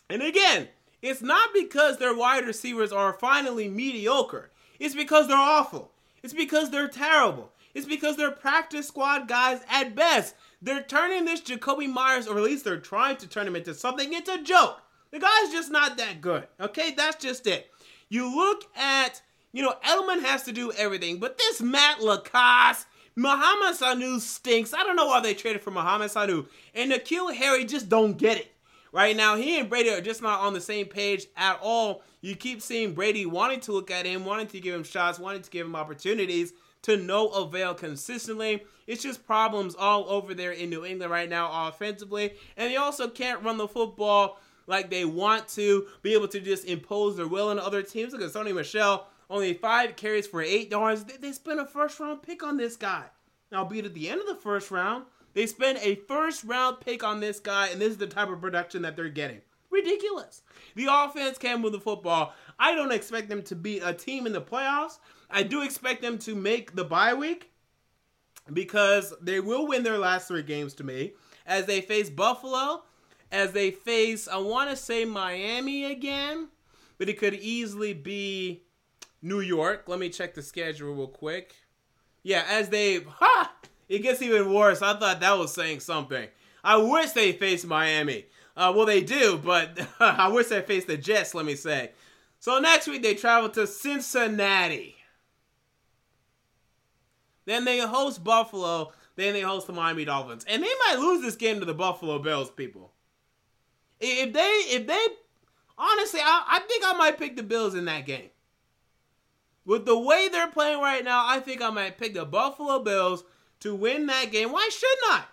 And again, it's not because their wide receivers are finally mediocre. It's because they're awful. It's because they're terrible. It's because they're practice squad guys at best. They're turning this Jakobi Meyers, or at least they're trying to turn him into something. It's a joke. The guy's just not that good. Okay, that's just it. You look at, you know, Edelman has to do everything, but this Matt LaCosse, Mohamed Sanu stinks. I don't know why they traded for Mohamed Sanu. And N'Keal Harry just don't get it. Right now, he and Brady are just not on the same page at all. You keep seeing Brady wanting to look at him, wanting to give him shots, wanting to give him opportunities to no avail consistently. It's just problems all over there in New England right now offensively. And they also can't run the football like they want to, be able to just impose their will on other teams. Look at Sony Michel, only five carries for eight yards. They, they spent a first round pick on this guy. Now, be it at the end of the first round, they spend a first round pick on this guy, and this is the type of production that they're getting. Ridiculous. The offense can move the football. I don't expect them to be a team in the playoffs. I do expect them to make the bye week because they will win their last three games to me as they face Buffalo, as they face, I want to say Miami again, but it could easily be New York. Let me check the schedule real quick. Yeah, as they, ha! It gets even worse. I thought that was saying something. I wish they faced Miami. Uh, well, they do, but I wish they faced the Jets, let me say. So next week they travel to Cincinnati. Then they host Buffalo. Then they host the Miami Dolphins. And they might lose this game to the Buffalo Bills, people. If they, if they, honestly, I, I think I might pick the Bills in that game. With the way they're playing right now, I think I might pick the Buffalo Bills to win that game. Why shouldn't I?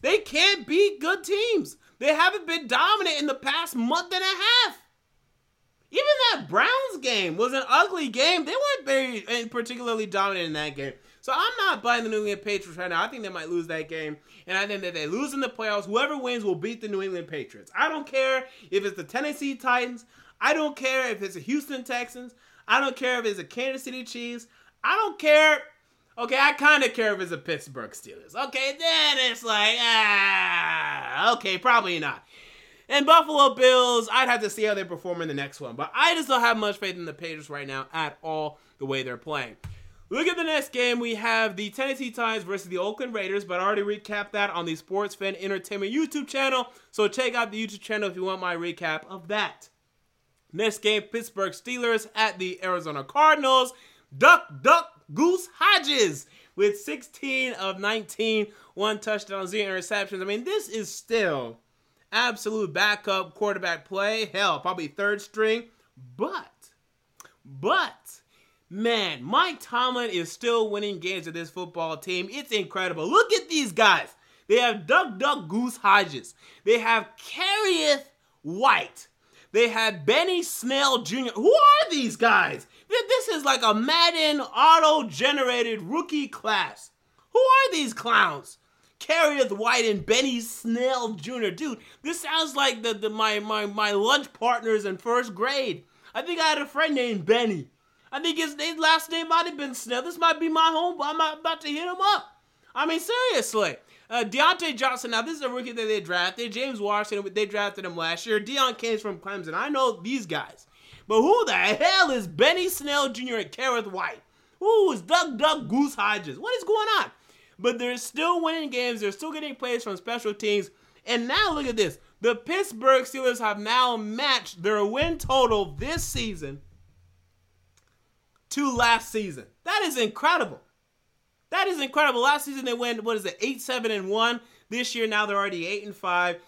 They can't beat good teams. They haven't been dominant in the past month and a half. Even that Browns game was an ugly game. They weren't very eh, particularly dominant in that game. So I'm not buying the New England Patriots right now. I think they might lose that game. And I think that they lose in the playoffs. Whoever wins will beat the New England Patriots. I don't care if it's the Tennessee Titans. I don't care if it's the Houston Texans. I don't care if it's the Kansas City Chiefs. I don't care. Okay, I kind of care if it's a Pittsburgh Steelers. Okay, then it's like, ah, okay, probably not. And Buffalo Bills, I'd have to see how they perform in the next one. But I just don't have much faith in the Patriots right now at all, the way they're playing. Look at the next game. We have the Tennessee Titans versus the Oakland Raiders, but I already recapped that on the Sports Fan Entertainment YouTube channel. So check out the YouTube channel if you want my recap of that. Next game, Pittsburgh Steelers at the Arizona Cardinals. Duck, duck, goose Hodges with 16 of 19, one touchdown, zero interceptions. I mean, this is still absolute backup quarterback play. Hell, probably third string. But, but, man, Mike Tomlin is still winning games with this football team. It's incredible. Look at these guys. They have Duck Duck Goose Hodges. They have Kerrith Whyte. They have Benny Snell Jr. Who are these guys? This is like a Madden auto generated rookie class. Who are these clowns? Kerrith Whyte and Benny Snell Jr. Dude, this sounds like the, the my, my my lunch partners in first grade. I think I had a friend named Benny. I think his, his last name might have been Snell. This might be my home. I'm about to hit him up. I mean, seriously. Uh, Diontae Johnson, now this is a rookie that they drafted. James Washington, they drafted him last year. Deon Cain's from Clemson. I know these guys. But who the hell is Benny Snell Jr. and Kerrith Whyte? Who is Doug Duck Goose Hodges? What is going on? But they're still winning games. They're still getting plays from special teams. And now look at this. The Pittsburgh Steelers have now matched their win total this season to last season. That is incredible. That is incredible. Last season they went, what is it, 8 7 and 1. This year now they're already 8 and 5.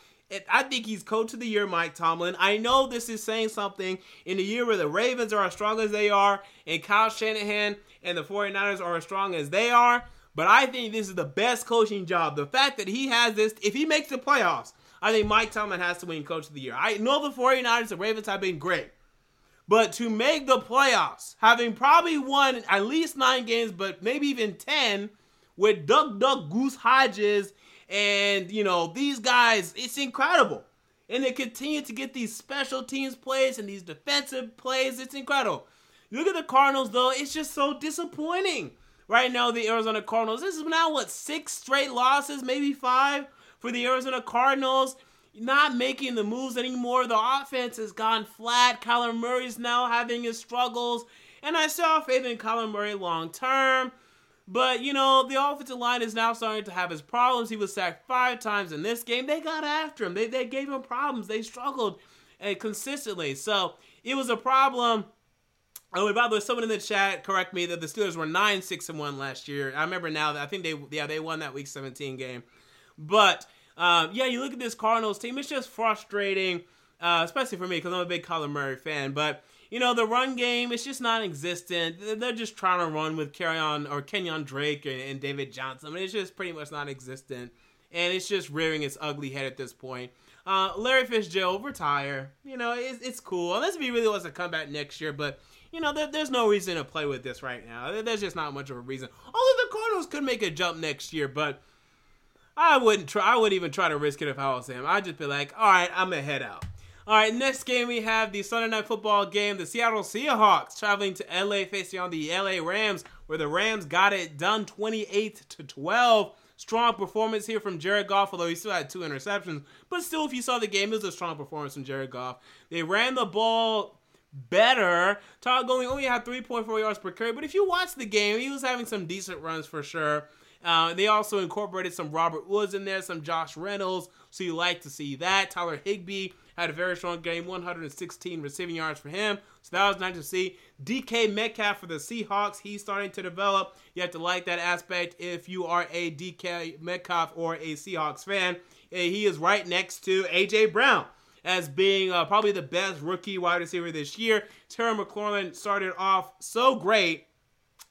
I think he's coach of the year, Mike Tomlin. I know this is saying something in a year where the Ravens are as strong as they are, and Kyle Shanahan and the 49ers are as strong as they are. But I think this is the best coaching job. The fact that he has this, if he makes the playoffs, I think Mike Tomlin has to win Coach of the Year. I know the 49ers and Ravens have been great. But to make the playoffs, having probably won at least nine games, but maybe even 10, with Duck Duck Goose Hodges and, you know, these guys, it's incredible. And they continue to get these special teams plays and these defensive plays. It's incredible. Look at the Cardinals, though. It's just so disappointing right now the Arizona Cardinals. This is now what six straight losses, maybe five for the Arizona Cardinals. Not making the moves anymore. The offense has gone flat. Kyler Murray's now having his struggles, and I have faith in Kyler Murray long term. But you know, the offensive line is now starting to have his problems. He was sacked five times in this game. They got after him. They they gave him problems. They struggled uh, consistently. So it was a problem Oh, by the way, someone in the chat correct me that the Steelers were nine six and one last year. I remember now that I think they yeah they won that Week 17 game, but um, yeah, you look at this Cardinals team. It's just frustrating, uh, especially for me because I'm a big Colin Murray fan. But you know the run game it's just non-existent. They're just trying to run with Kerryon or Kenyan Drake and, and David Johnson. I mean, it's just pretty much non-existent, and it's just rearing its ugly head at this point. Uh, Larry Fitzgerald retire. You know, it's, it's cool unless if he really wants to come back next year, but you know, there, there's no reason to play with this right now. There's just not much of a reason. Although the Cardinals could make a jump next year, but I wouldn't try. I wouldn't even try to risk it if I was him. I'd just be like, all right, I'm gonna head out. All right, next game we have the Sunday night football game. The Seattle Seahawks traveling to LA facing on the LA Rams, where the Rams got it done 28 to 12. Strong performance here from Jared Goff, although he still had two interceptions. But still, if you saw the game, it was a strong performance from Jared Goff. They ran the ball better. Todd Gurley only had 3.4 yards per carry, but if you watch the game, he was having some decent runs for sure. Uh, they also incorporated some Robert Woods in there, some Josh Reynolds, so you like to see that. Tyler Higbee had a very strong game, 116 receiving yards for him, so that was nice to see. DK Metcalf for the Seahawks, he's starting to develop. You have to like that aspect if you are a DK Metcalf or a Seahawks fan. He is right next to AJ Brown as being uh, probably the best rookie wide receiver this year. Terry McLaurin started off so great,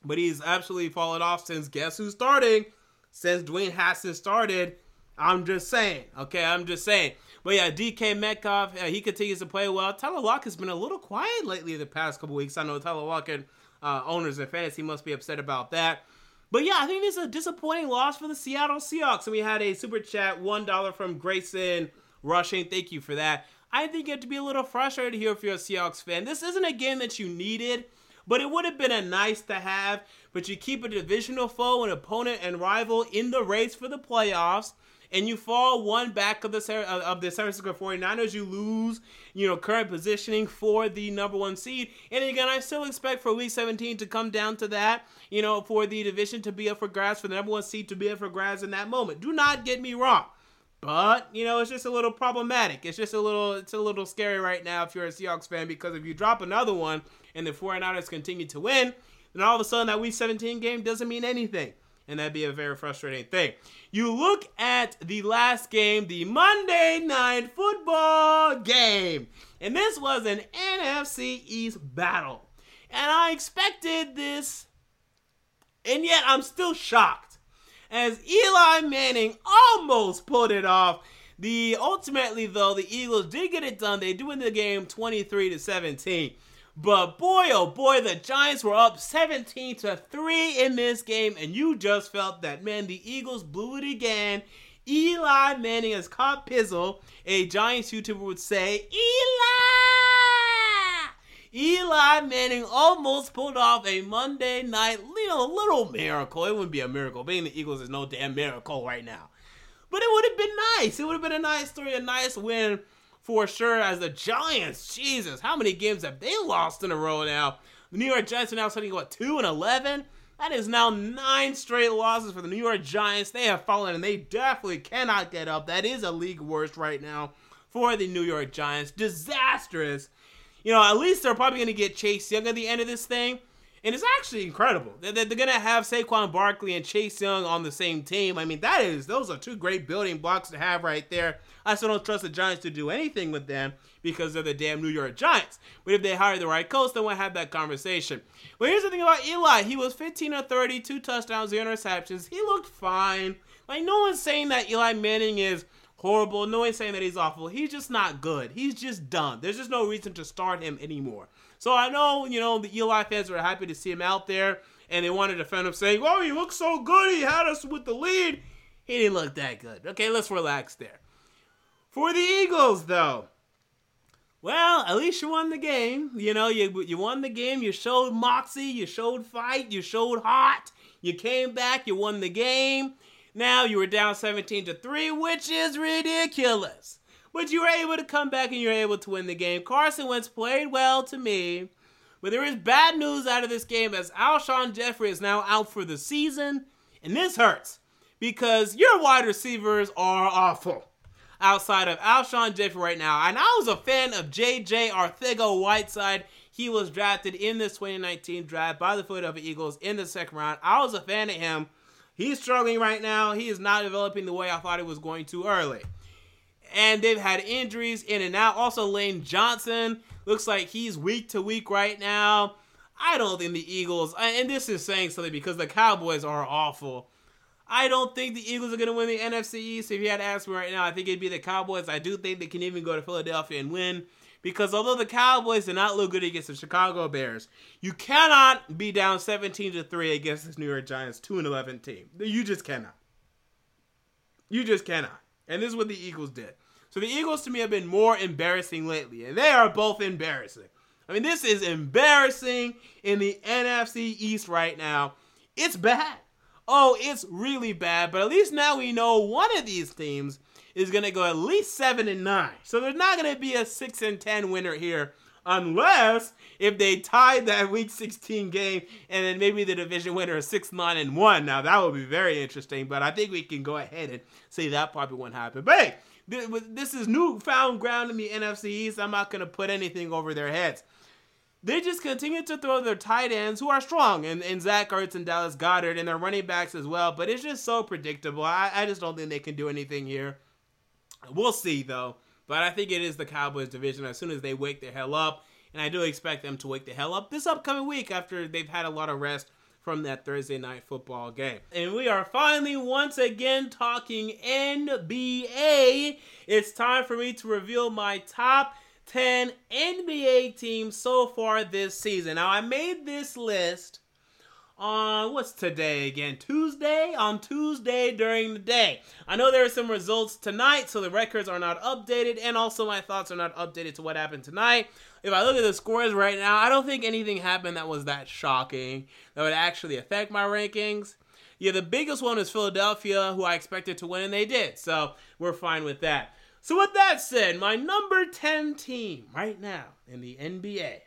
but he's absolutely fallen off since guess who's starting? Since Dwayne Haskins started, I'm just saying. Okay, I'm just saying. But yeah, DK Metcalf, uh, he continues to play well. Tyler Lockett has been a little quiet lately the past couple weeks. I know Tyler Lockett uh, owners and fantasy must be upset about that. But yeah, I think this is a disappointing loss for the Seattle Seahawks. And we had a super chat, $1 from Grayson Rushing. Thank you for that. I think you have to be a little frustrated here if you're a Seahawks fan. This isn't a game that you needed, but it would have been a nice to have. But you keep a divisional foe, an opponent, and rival in the race for the playoffs and you fall one back of the of the San Francisco 49ers, you lose, you know, current positioning for the number one seed. And again, I still expect for Week 17 to come down to that, you know, for the division to be up for grabs, for the number one seed to be up for grabs in that moment. Do not get me wrong. But, you know, it's just a little problematic. It's just a little it's a little scary right now if you're a Seahawks fan because if you drop another one and the 49ers continue to win, then all of a sudden that week 17 game doesn't mean anything and that'd be a very frustrating thing. You look at the last game, the Monday Night Football game, and this was an NFC East battle. And I expected this, and yet I'm still shocked. As Eli Manning almost pulled it off. The ultimately though, the Eagles did get it done. They do win the game 23 to 17. But boy, oh boy, the Giants were up 17 to 3 in this game, and you just felt that, man, the Eagles blew it again. Eli Manning has caught Pizzle, a Giants YouTuber would say, Eli! Eli Manning almost pulled off a Monday night little, little miracle. It wouldn't be a miracle. Being the Eagles is no damn miracle right now. But it would have been nice. It would have been a nice story, a nice win for sure as the Giants. Jesus, how many games have they lost in a row now? The New York Giants are now sitting what two and eleven. That is now nine straight losses for the New York Giants. They have fallen and they definitely cannot get up. That is a league worst right now for the New York Giants. Disastrous. You know, at least they're probably going to get Chase Young at the end of this thing. And it's actually incredible. They're, they're going to have Saquon Barkley and Chase Young on the same team. I mean, that is, those are two great building blocks to have right there. I still don't trust the Giants to do anything with them because they're the damn New York Giants. But if they hire the right coach, then we'll have that conversation. But here's the thing about Eli. He was 15 or 30, two touchdowns, zero interceptions. He looked fine. Like, no one's saying that Eli Manning is horrible. No one's saying that he's awful. He's just not good. He's just done. There's just no reason to start him anymore. So I know, you know, the Eli fans were happy to see him out there and they wanted to defend him saying, oh, he looks so good. He had us with the lead. He didn't look that good. Okay, let's relax there. For the Eagles, though, well, at least you won the game. You know, you, you won the game. You showed moxie. You showed fight. You showed heart. You came back. You won the game. Now you were down 17 to 3, which is ridiculous. But you were able to come back and you were able to win the game. Carson Wentz played well to me. But there is bad news out of this game as Alshon Jeffery is now out for the season. And this hurts because your wide receivers are awful outside of Alshon Jeffery right now. And I was a fan of JJ Arcega Whiteside. He was drafted in this 2019 draft by the Philadelphia Eagles in the second round. I was a fan of him. He's struggling right now. He is not developing the way I thought he was going to early and they've had injuries in and out. Also, Lane Johnson looks like he's week to week right now. I don't think the Eagles, and this is saying something because the Cowboys are awful. I don't think the Eagles are going to win the NFC East. If you had to ask me right now, I think it'd be the Cowboys. I do think they can even go to Philadelphia and win because although the Cowboys did not look good against the Chicago Bears, you cannot be down 17 to 3 against this New York Giants 2 and 11 team. You just cannot. You just cannot. And this is what the Eagles did. So the Eagles to me have been more embarrassing lately, and they are both embarrassing. I mean, this is embarrassing in the NFC East right now. It's bad. Oh, it's really bad, but at least now we know one of these teams is going to go at least 7 and 9. So there's not going to be a 6 and 10 winner here unless if they tied that week 16 game and then maybe the division winner is 6 9 and 1 now that would be very interesting but i think we can go ahead and say that probably won't happen but hey this is newfound ground in the NFC East. I'm not going to put anything over their heads. They just continue to throw their tight ends who are strong, and, and Zach Ertz and Dallas Goedert, and their running backs as well. But it's just so predictable. I, I just don't think they can do anything here. We'll see, though. But I think it is the Cowboys division as soon as they wake the hell up. And I do expect them to wake the hell up this upcoming week after they've had a lot of rest from that Thursday night football game. And we are finally once again talking NBA. It's time for me to reveal my top 10 NBA teams so far this season. Now, I made this list on what's today again? Tuesday? On Tuesday during the day. I know there are some results tonight, so the records are not updated, and also my thoughts are not updated to what happened tonight. If I look at the scores right now, I don't think anything happened that was that shocking that would actually affect my rankings. Yeah, the biggest one is Philadelphia, who I expected to win, and they did. So we're fine with that. So, with that said, my number 10 team right now in the NBA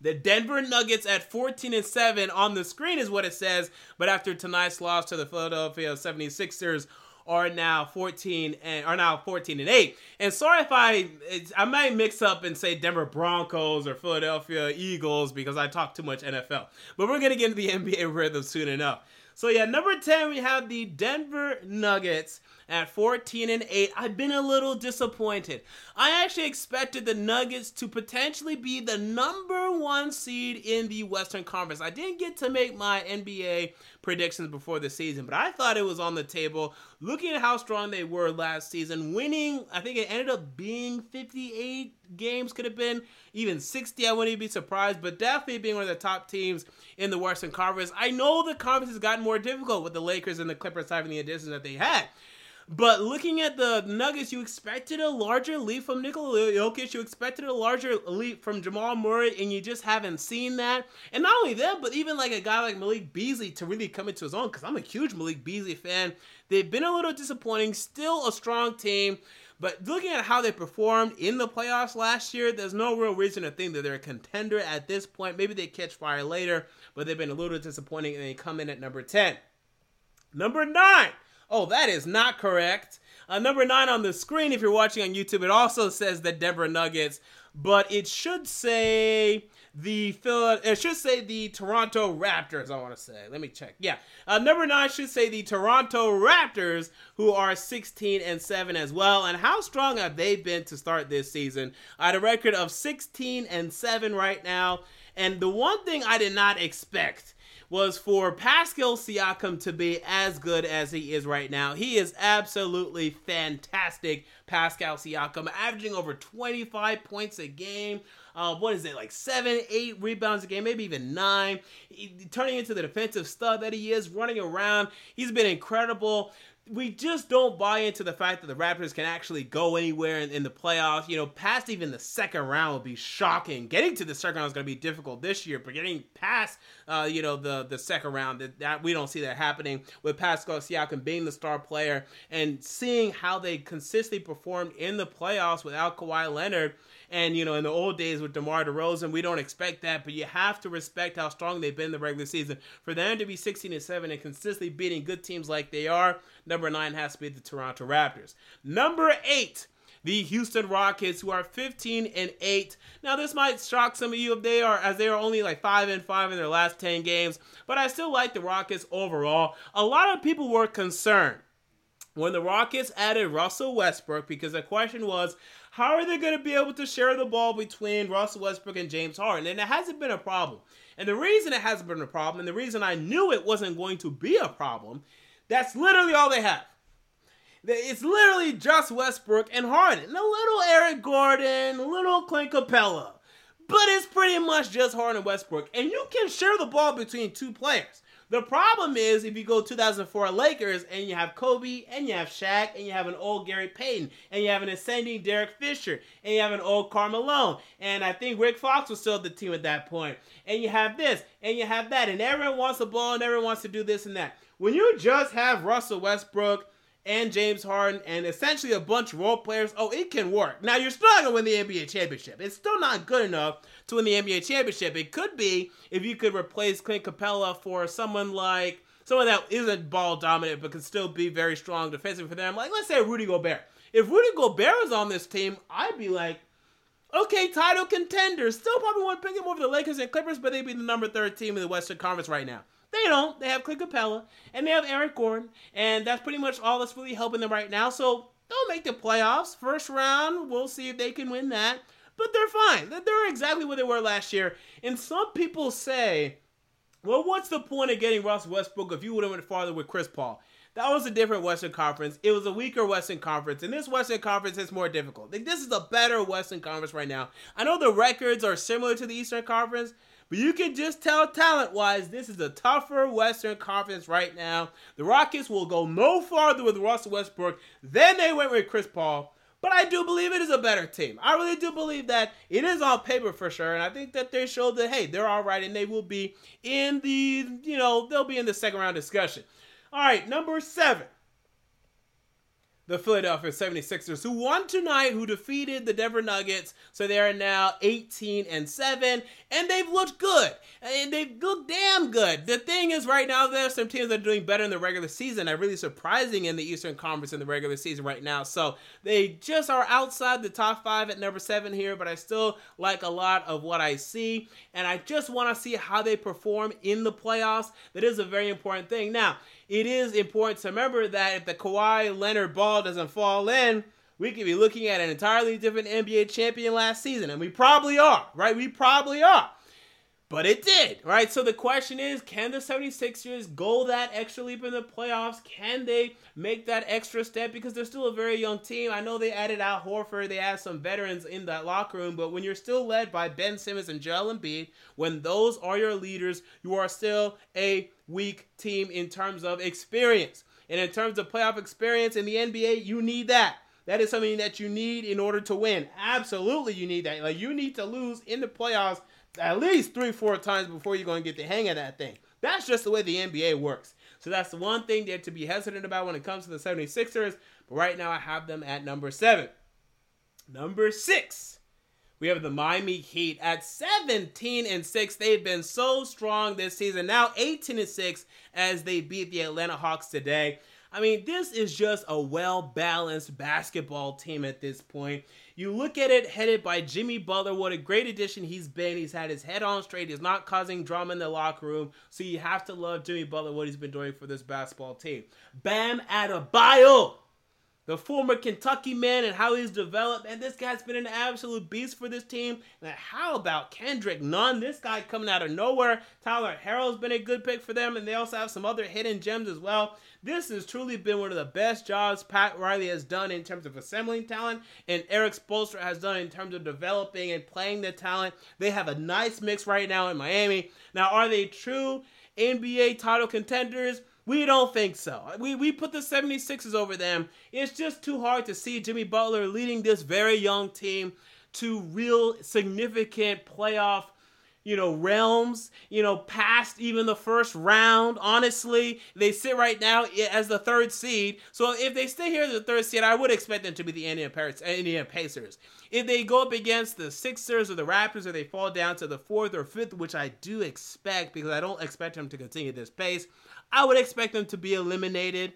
the Denver Nuggets at 14 and 7 on the screen is what it says, but after tonight's loss to the Philadelphia 76ers are now 14 and are now 14 and 8. And sorry if I I might mix up and say Denver Broncos or Philadelphia Eagles because I talk too much NFL. But we're going to get into the NBA rhythm soon enough. So yeah, number 10 we have the Denver Nuggets at 14 and 8. I've been a little disappointed. I actually expected the Nuggets to potentially be the number 1 seed in the Western Conference. I didn't get to make my NBA predictions before the season, but I thought it was on the table. Looking at how strong they were last season, winning, I think it ended up being 58 games, could have been even 60. I wouldn't even be surprised, but definitely being one of the top teams in the Western Conference. I know the conference has gotten more difficult with the Lakers and the Clippers having the additions that they had. But looking at the Nuggets, you expected a larger leap from Nikola Jokic. You expected a larger leap from Jamal Murray, and you just haven't seen that. And not only that, but even like a guy like Malik Beasley to really come into his own, because I'm a huge Malik Beasley fan. They've been a little disappointing. Still a strong team. But looking at how they performed in the playoffs last year, there's no real reason to think that they're a contender at this point. Maybe they catch fire later, but they've been a little disappointing and they come in at number 10. Number 9. Oh, that is not correct. Uh, number nine on the screen, if you're watching on YouTube, it also says the Denver Nuggets, but it should say the Phil. It should say the Toronto Raptors. I want to say. Let me check. Yeah, uh, number nine should say the Toronto Raptors, who are 16 and seven as well. And how strong have they been to start this season? At a record of 16 and seven right now. And the one thing I did not expect was for Pascal Siakam to be as good as he is right now. He is absolutely fantastic, Pascal Siakam, averaging over 25 points a game. Uh, what is it, like seven, eight rebounds a game, maybe even nine. He, turning into the defensive stud that he is, running around. He's been incredible we just don't buy into the fact that the Raptors can actually go anywhere in, in, the playoffs. You know, past even the second round would be shocking. Getting to the second round is going to be difficult this year, but getting past, uh, you know, the the second round, that, that we don't see that happening with Pascal Siakam being the star player and seeing how they consistently performed in the playoffs without Kawhi Leonard and you know, in the old days with DeMar DeRozan, we don't expect that, but you have to respect how strong they've been the regular season. For them to be 16 and 7 and consistently beating good teams like they are, number nine has to be the Toronto Raptors. Number eight the Houston Rockets, who are 15 and 8. Now, this might shock some of you if they are, as they are only like 5 and 5 in their last 10 games, but I still like the Rockets overall. A lot of people were concerned when the Rockets added Russell Westbrook because the question was, how are they going to be able to share the ball between Russell Westbrook and James Harden? And it hasn't been a problem. And the reason it hasn't been a problem, and the reason I knew it wasn't going to be a problem, that's literally all they have. It's literally just Westbrook and Harden. and A little Eric Gordon, a little Clint Capela. But it's pretty much just Harden and Westbrook. And you can share the ball between two players. The problem is if you go 2004 Lakers and you have Kobe and you have Shaq and you have an old Gary Payton and you have an ascending Derek Fisher and you have an old Carmelo and I think Rick Fox was still the team at that point and you have this and you have that and everyone wants the ball and everyone wants to do this and that. When you just have Russell Westbrook and James Harden and essentially a bunch of role players, oh, it can work. Now you're still not gonna win the NBA championship. It's still not good enough to win the NBA championship. It could be if you could replace Clint Capela for someone like someone that isn't ball dominant but can still be very strong defensively for them. Like let's say Rudy Gobert. If Rudy Gobert was on this team, I'd be like, okay, title contenders. Still probably want to pick him over the Lakers and Clippers, but they'd be the number third team in the Western Conference right now. They don't. They have Clint Capela and they have Eric Gordon, and that's pretty much all that's really helping them right now. So they'll make the playoffs. First round, we'll see if they can win that. But they're fine. They're exactly where they were last year. And some people say well, what's the point of getting Russ Westbrook if you would have went farther with Chris Paul? That was a different Western Conference. It was a weaker Western Conference, and this Western Conference is more difficult. This is a better Western Conference right now. I know the records are similar to the Eastern Conference, but you can just tell talent wise, this is a tougher Western Conference right now. The Rockets will go no farther with Russell Westbrook than they went with Chris Paul. But I do believe it is a better team. I really do believe that it is on paper for sure. And I think that they showed that, hey, they're all right and they will be in the, you know, they'll be in the second round discussion. All right, number seven the Philadelphia 76ers, who won tonight, who defeated the Denver Nuggets. So they are now 18 and 7, and they've looked good. And they've looked damn good. The thing is, right now, there are some teams that are doing better in the regular season. Are really surprising in the Eastern Conference in the regular season right now. So they just are outside the top five at number seven here, but I still like a lot of what I see. And I just want to see how they perform in the playoffs. That is a very important thing. Now, it is important to remember that if the Kawhi Leonard ball doesn't fall in, we could be looking at an entirely different NBA champion last season. And we probably are, right? We probably are. But it did, right? So the question is can the 76ers go that extra leap in the playoffs? Can they make that extra step? Because they're still a very young team. I know they added Al Horford, they added some veterans in that locker room, but when you're still led by Ben Simmons and Joel Embiid, when those are your leaders, you are still a weak team in terms of experience. And in terms of playoff experience in the NBA, you need that. That is something that you need in order to win. Absolutely, you need that. Like you need to lose in the playoffs at least three, four times before you're going to get the hang of that thing. That's just the way the NBA works. So that's the one thing there to be hesitant about when it comes to the 76ers. But right now I have them at number seven. Number six, we have the Miami Heat at 17 and 6. They've been so strong this season. Now 18 and 6 as they beat the Atlanta Hawks today. I mean, this is just a well balanced basketball team at this point. You look at it headed by Jimmy Butler. What a great addition he's been. He's had his head on straight. He's not causing drama in the locker room. So you have to love Jimmy Butler, what he's been doing for this basketball team. Bam Adebayo the former Kentucky man and how he's developed. And this guy's been an absolute beast for this team. And how about Kendrick Nunn? This guy coming out of nowhere. Tyler Herro's been a good pick for them, and they also have some other hidden gems as well. This has truly been one of the best jobs Pat Riley has done in terms of assembling talent, and Erik Spoelstra has done in terms of developing and playing the talent. They have a nice mix right now in Miami. Now, are they true NBA title contenders? We don't think so. We, we put the 76ers over them. It's just too hard to see Jimmy Butler leading this very young team to real significant playoff you know, realms, you know, past even the first round. Honestly, they sit right now as the third seed. So if they stay here as the third seed, I would expect them to be the Indiana, Pacers. If they go up against the Sixers or the Raptors or they fall down to the fourth or fifth, which I do expect because I don't expect them to continue this pace, I would expect them to be eliminated.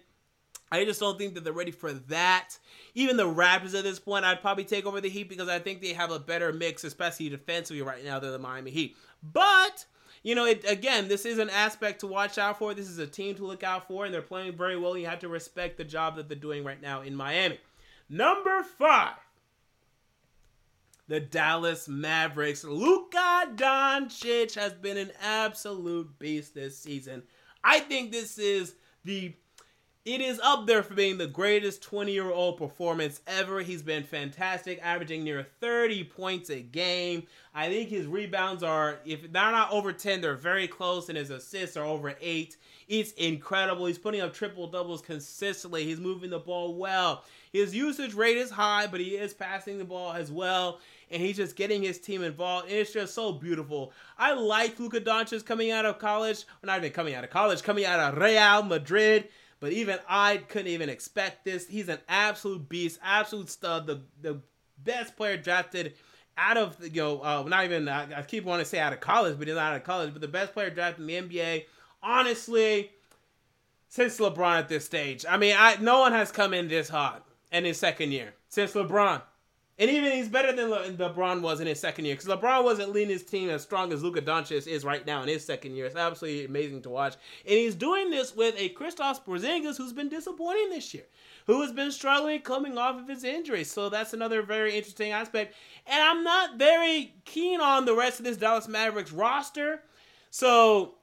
I just don't think that they're ready for that. Even the Raptors at this point, I'd probably take over the Heat because I think they have a better mix, especially defensively right now than the Miami Heat. But you know, it, again, this is an aspect to watch out for. This is a team to look out for, and they're playing very well. You have to respect the job that they're doing right now in Miami. Number five, the Dallas Mavericks. Luka Doncic has been an absolute beast this season. I think this is the it is up there for being the greatest 20 year old performance ever. He's been fantastic, averaging near 30 points a game. I think his rebounds are, if they're not over 10, they're very close, and his assists are over 8. It's incredible. He's putting up triple doubles consistently. He's moving the ball well. His usage rate is high, but he is passing the ball as well and he's just getting his team involved. And it's just so beautiful. I like Luka Doncic coming out of college, well, not even coming out of college, coming out of Real Madrid. But even I couldn't even expect this. He's an absolute beast, absolute stud, the the best player drafted out of you know uh, not even I, I keep wanting to say out of college, but he's not out of college, but the best player drafted in the NBA. Honestly, since LeBron at this stage, I mean, I no one has come in this hot in his second year since LeBron. And even he's better than Le- LeBron was in his second year because LeBron wasn't leading his team as strong as Luka Doncic is right now in his second year. It's absolutely amazing to watch, and he's doing this with a Kristaps Porzingis who's been disappointing this year, who has been struggling coming off of his injury. So that's another very interesting aspect. And I'm not very keen on the rest of this Dallas Mavericks roster. So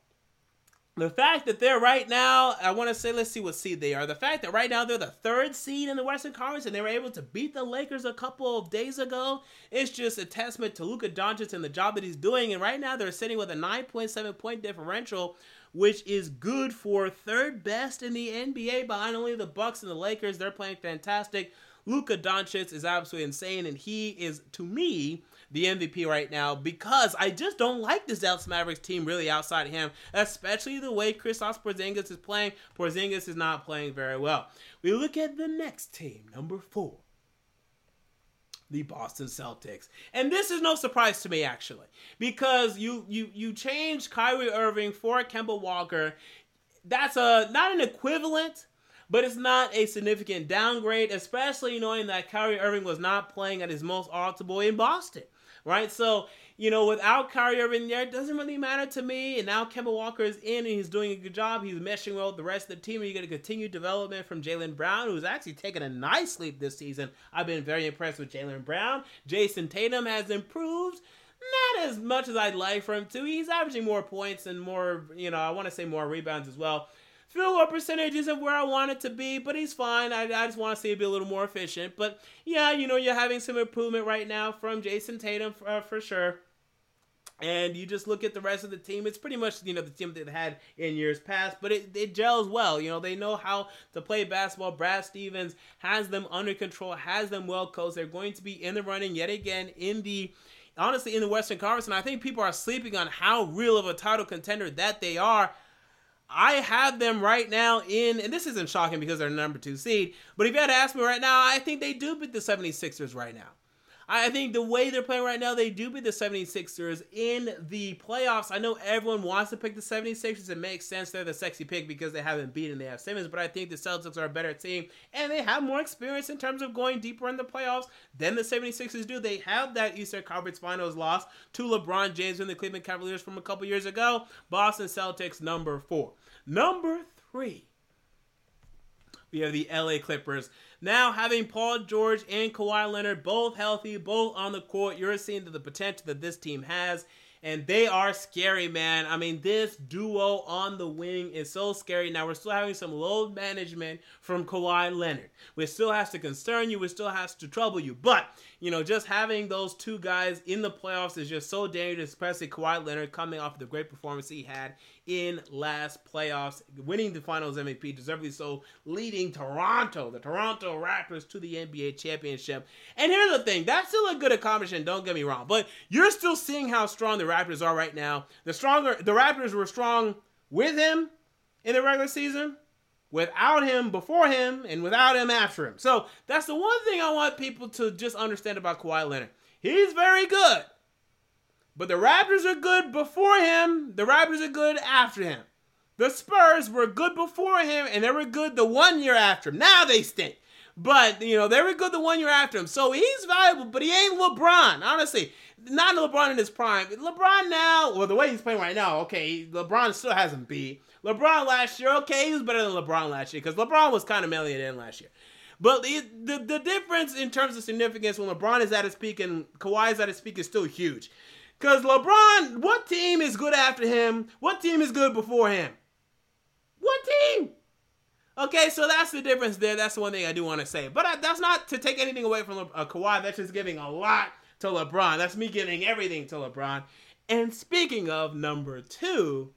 the fact that they're right now, I want to say, let's see what seed they are. The fact that right now they're the third seed in the Western Conference and they were able to beat the Lakers a couple of days ago, it's just a testament to Luka Doncic and the job that he's doing. And right now they're sitting with a 9.7 point differential, which is good for third best in the NBA behind only the Bucks and the Lakers. They're playing fantastic. Luka Doncic is absolutely insane, and he is, to me, the MVP right now because I just don't like this Dallas Mavericks team really outside of him, especially the way Kristaps Porzingis is playing. Porzingis is not playing very well. We look at the next team, number four. The Boston Celtics. And this is no surprise to me actually, because you you you changed Kyrie Irving for Kemba Walker. That's a not an equivalent, but it's not a significant downgrade, especially knowing that Kyrie Irving was not playing at his most optimal in Boston right? So, you know, without Kyrie Irving there, it doesn't really matter to me. And now Kemba Walker is in and he's doing a good job. He's meshing well with the rest of the team. And you get a continued development from Jaylen Brown, who's actually taken a nice leap this season. I've been very impressed with Jaylen Brown. Jayson Tatum has improved. Not as much as I'd like for him to. He's averaging more points and more, you know, I want to say more rebounds as well field goal percentage isn't where I want it to be, but he's fine. I, I just want to see it be a little more efficient. But yeah, you know, you're having some improvement right now from Jayson Tatum for, uh, for sure. And you just look at the rest of the team. It's pretty much you know the team that they had in years past, but it, it gels well. You know they know how to play basketball. Brad Stevens has them under control, has them well coached. They're going to be in the running yet again in the honestly in the Western Conference, and I think people are sleeping on how real of a title contender that they are. I have them right now in, and this isn't shocking because they're number two seed, but if you had to ask me right now, I think they do beat the 76ers right now. I think the way they're playing right now, they do beat the 76ers in the playoffs. I know everyone wants to pick the 76ers. It makes sense. They're the sexy pick because they haven't beaten they have Simmons, but I think the Celtics are a better team and they have more experience in terms of going deeper in the playoffs than the 76ers do. They have that Eastern Conference Finals loss to LeBron James and the Cleveland Cavaliers from a couple years ago. Boston Celtics number four. Number three, we have the LA Clippers. Now having Paul George and Kawhi Leonard both healthy, both on the court, you're seeing the potential that this team has and they are scary, man. I mean, this duo on the wing is so scary. Now we're still having some load management from Kawhi Leonard, which still has to concern you, which still has to trouble you. But you know, just having those two guys in the playoffs is just so dangerous, especially Kawhi Leonard coming off the great performance he had in last playoffs, winning the Finals MVP, deservedly so, leading Toronto, the Toronto Raptors, to the NBA championship. And here's the thing: that's still a good accomplishment. Don't get me wrong, but you're still seeing how strong the Raptors are right now. The stronger the Raptors were strong with him in the regular season without him before him and without him after him. So that's the one thing I want people to just understand about Kawhi Leonard. He's very good. But the Raptors are good before him, the Raptors are good after him. The Spurs were good before him and they were good the one year after him. Now they stink. But, you know, they were good the one year after him. So he's valuable, but he ain't LeBron. Honestly, not LeBron in his prime. LeBron now, well, the way he's playing right now, okay, LeBron still hasn't beat. LeBron last year, okay, he was better than LeBron last year because LeBron was kind of mailing it in last year. But the, the, the difference in terms of significance when LeBron is at his peak and Kawhi is at his peak is still huge. Because LeBron, what team is good after him? What team is good before him? What team? Okay, so that's the difference there. That's the one thing I do want to say. But I, that's not to take anything away from Le- uh, Kawhi. That's just giving a lot to LeBron. That's me giving everything to LeBron. And speaking of number two,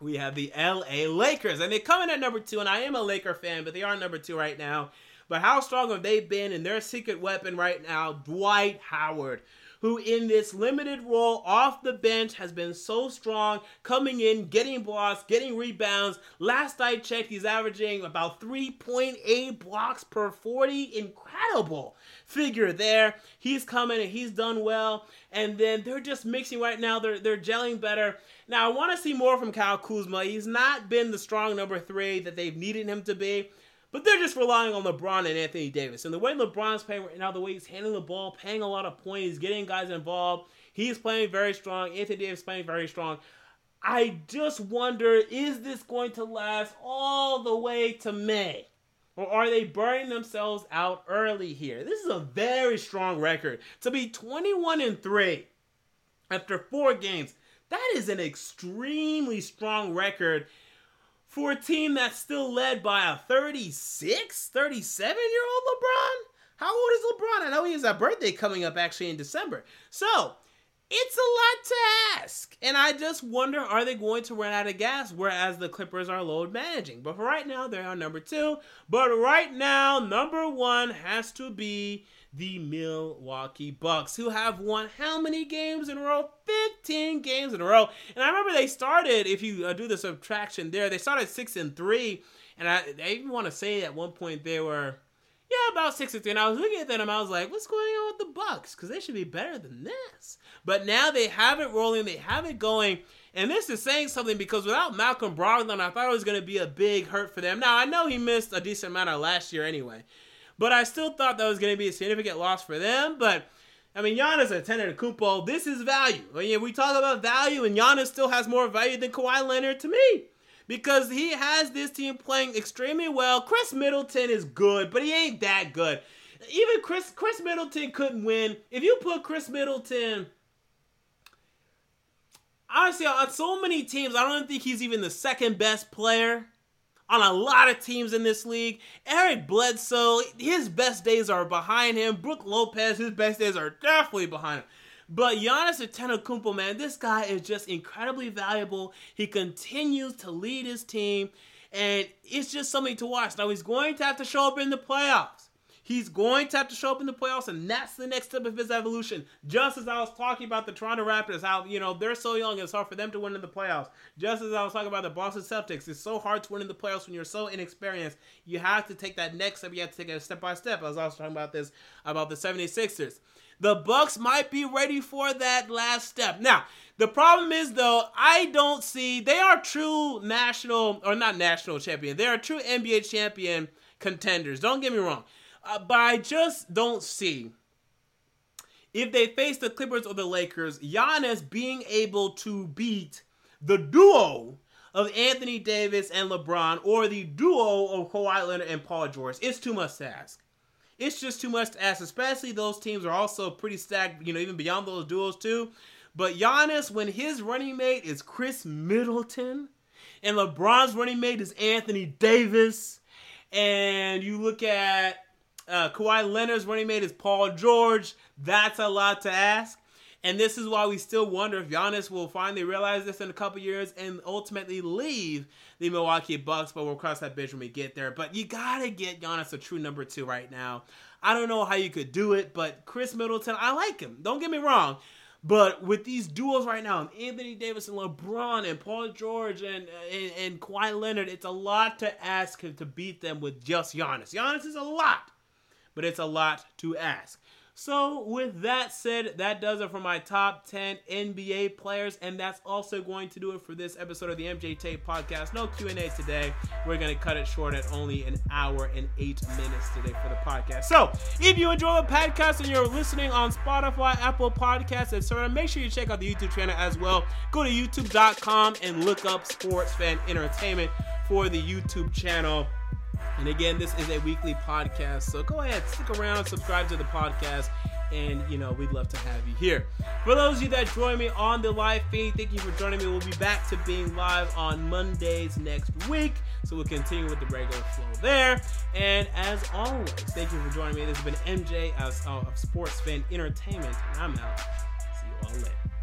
we have the LA Lakers. And they come in at number two, and I am a Laker fan, but they are number two right now. But how strong have they been in their secret weapon right now? Dwight Howard, who in this limited role off the bench has been so strong, coming in, getting blocks, getting rebounds. Last I checked, he's averaging about 3.8 blocks per 40. Incredible figure there. He's coming and he's done well. And then they're just mixing right now. They're they're gelling better. Now I want to see more from Kyle Kuzma. He's not been the strong number three that they've needed him to be. But they're just relying on LeBron and Anthony Davis. And the way LeBron's playing right now, the way he's handling the ball, paying a lot of points, getting guys involved. He's playing very strong. Anthony Davis playing very strong. I just wonder is this going to last all the way to May? Or are they burning themselves out early here? This is a very strong record. To be 21 and 3 after four games That is an extremely strong record for a team that's still led by a 36, 37 year old LeBron. How old is LeBron? I know he has a birthday coming up actually in December. So it's a lot to ask. And I just wonder are they going to run out of gas? Whereas the Clippers are load managing. But for right now, they are number two. But right now, number one has to be the Milwaukee Bucks, who have won how many games in a row? 15 games in a row. And I remember they started, if you uh, do the subtraction there, they started 6 and 3. And I, I even want to say at one point they were yeah, about six and three. And I was looking at them I was like, what's going on with the Bucks? Because they should be better than this. But now they have it rolling, they have it going. And this is saying something because without Malcolm Brogdon, I thought it was going to be a big hurt for them. Now, I know he missed a decent amount of last year anyway. But I still thought that was going to be a significant loss for them. But I mean, Giannis Antetokounmpo, this is value. I mean, we talk about value, and Giannis still has more value than Kawhi Leonard to me because he has this team playing extremely well. Khris Middleton is good, but he ain't that good. Even Chris Khris Middleton couldn't win. If you put Khris Middleton honestly on so many teams, I don't think he's even the second best player on a lot of teams in this league. Eric Bledsoe, his best days are behind him. Brook Lopez, his best days are definitely behind him. But Giannis Antetokounmpo, man, this guy is just incredibly valuable. He continues to lead his team, and it's just something to watch. Now he's going to have to show up in the playoffs. He's going to have to show up in the playoffs, and that's the next step of his evolution. Just as I was talking about the Toronto Raptors, how you know they're so young, it's hard for them to win in the playoffs. Just as I was talking about the Boston Celtics, it's so hard to win in the playoffs when you're so inexperienced. You have to take that next step. You have to take it step by step. I was also talking about this about the 76ers. The Bucks might be ready for that last step. Now, the problem is though, I don't see they are true national or not national champion. They are true NBA champion contenders. Don't get me wrong. Uh, but I just don't see if they face the Clippers or the Lakers, Giannis being able to beat the duo of Anthony Davis and LeBron or the duo of Kawhi Leonard and Paul George. It's too much to ask it's just too much to ask. Especially those teams are also pretty stacked, you know, even beyond those duos too. But Giannis, when his running mate is Khris Middleton, and LeBron's running mate is Anthony Davis, and you look at uh, Kawhi Leonard's running mate is Paul George, that's a lot to ask. And this is why we still wonder if Giannis will finally realize this in a couple years and ultimately leave the Milwaukee Bucks. But we'll cross that bridge when we get there. But you gotta get Giannis a true number two right now. I don't know how you could do it, but Khris Middleton, I like him. Don't get me wrong. But with these duos right now, Anthony Davis and LeBron and Paul George and, and and Kawhi Leonard, it's a lot to ask him to beat them with just Giannis. Giannis is a lot, but it's a lot to ask. So, with that said, that does it for my top 10 NBA players, and that's also going to do it for this episode of the MJ Tape Podcast. No Q&A today. We're going to cut it short at only an hour and eight minutes today for the podcast. So, if you enjoy the podcast and you're listening on Spotify, Apple Podcasts, etc., make sure you check out the YouTube channel as well. Go to youtube.com and look up Sports Fan Entertainment for the YouTube channel. And again, this is a weekly podcast, so go ahead, stick around, subscribe to the podcast, and you know we'd love to have you here. For those of you that join me on the live feed, thank you for joining me. We'll be back to being live on Mondays next week, so we'll continue with the regular flow there. And as always, thank you for joining me. This has been MJ of, Sports Fan Entertainment, and I'm out. See you all later.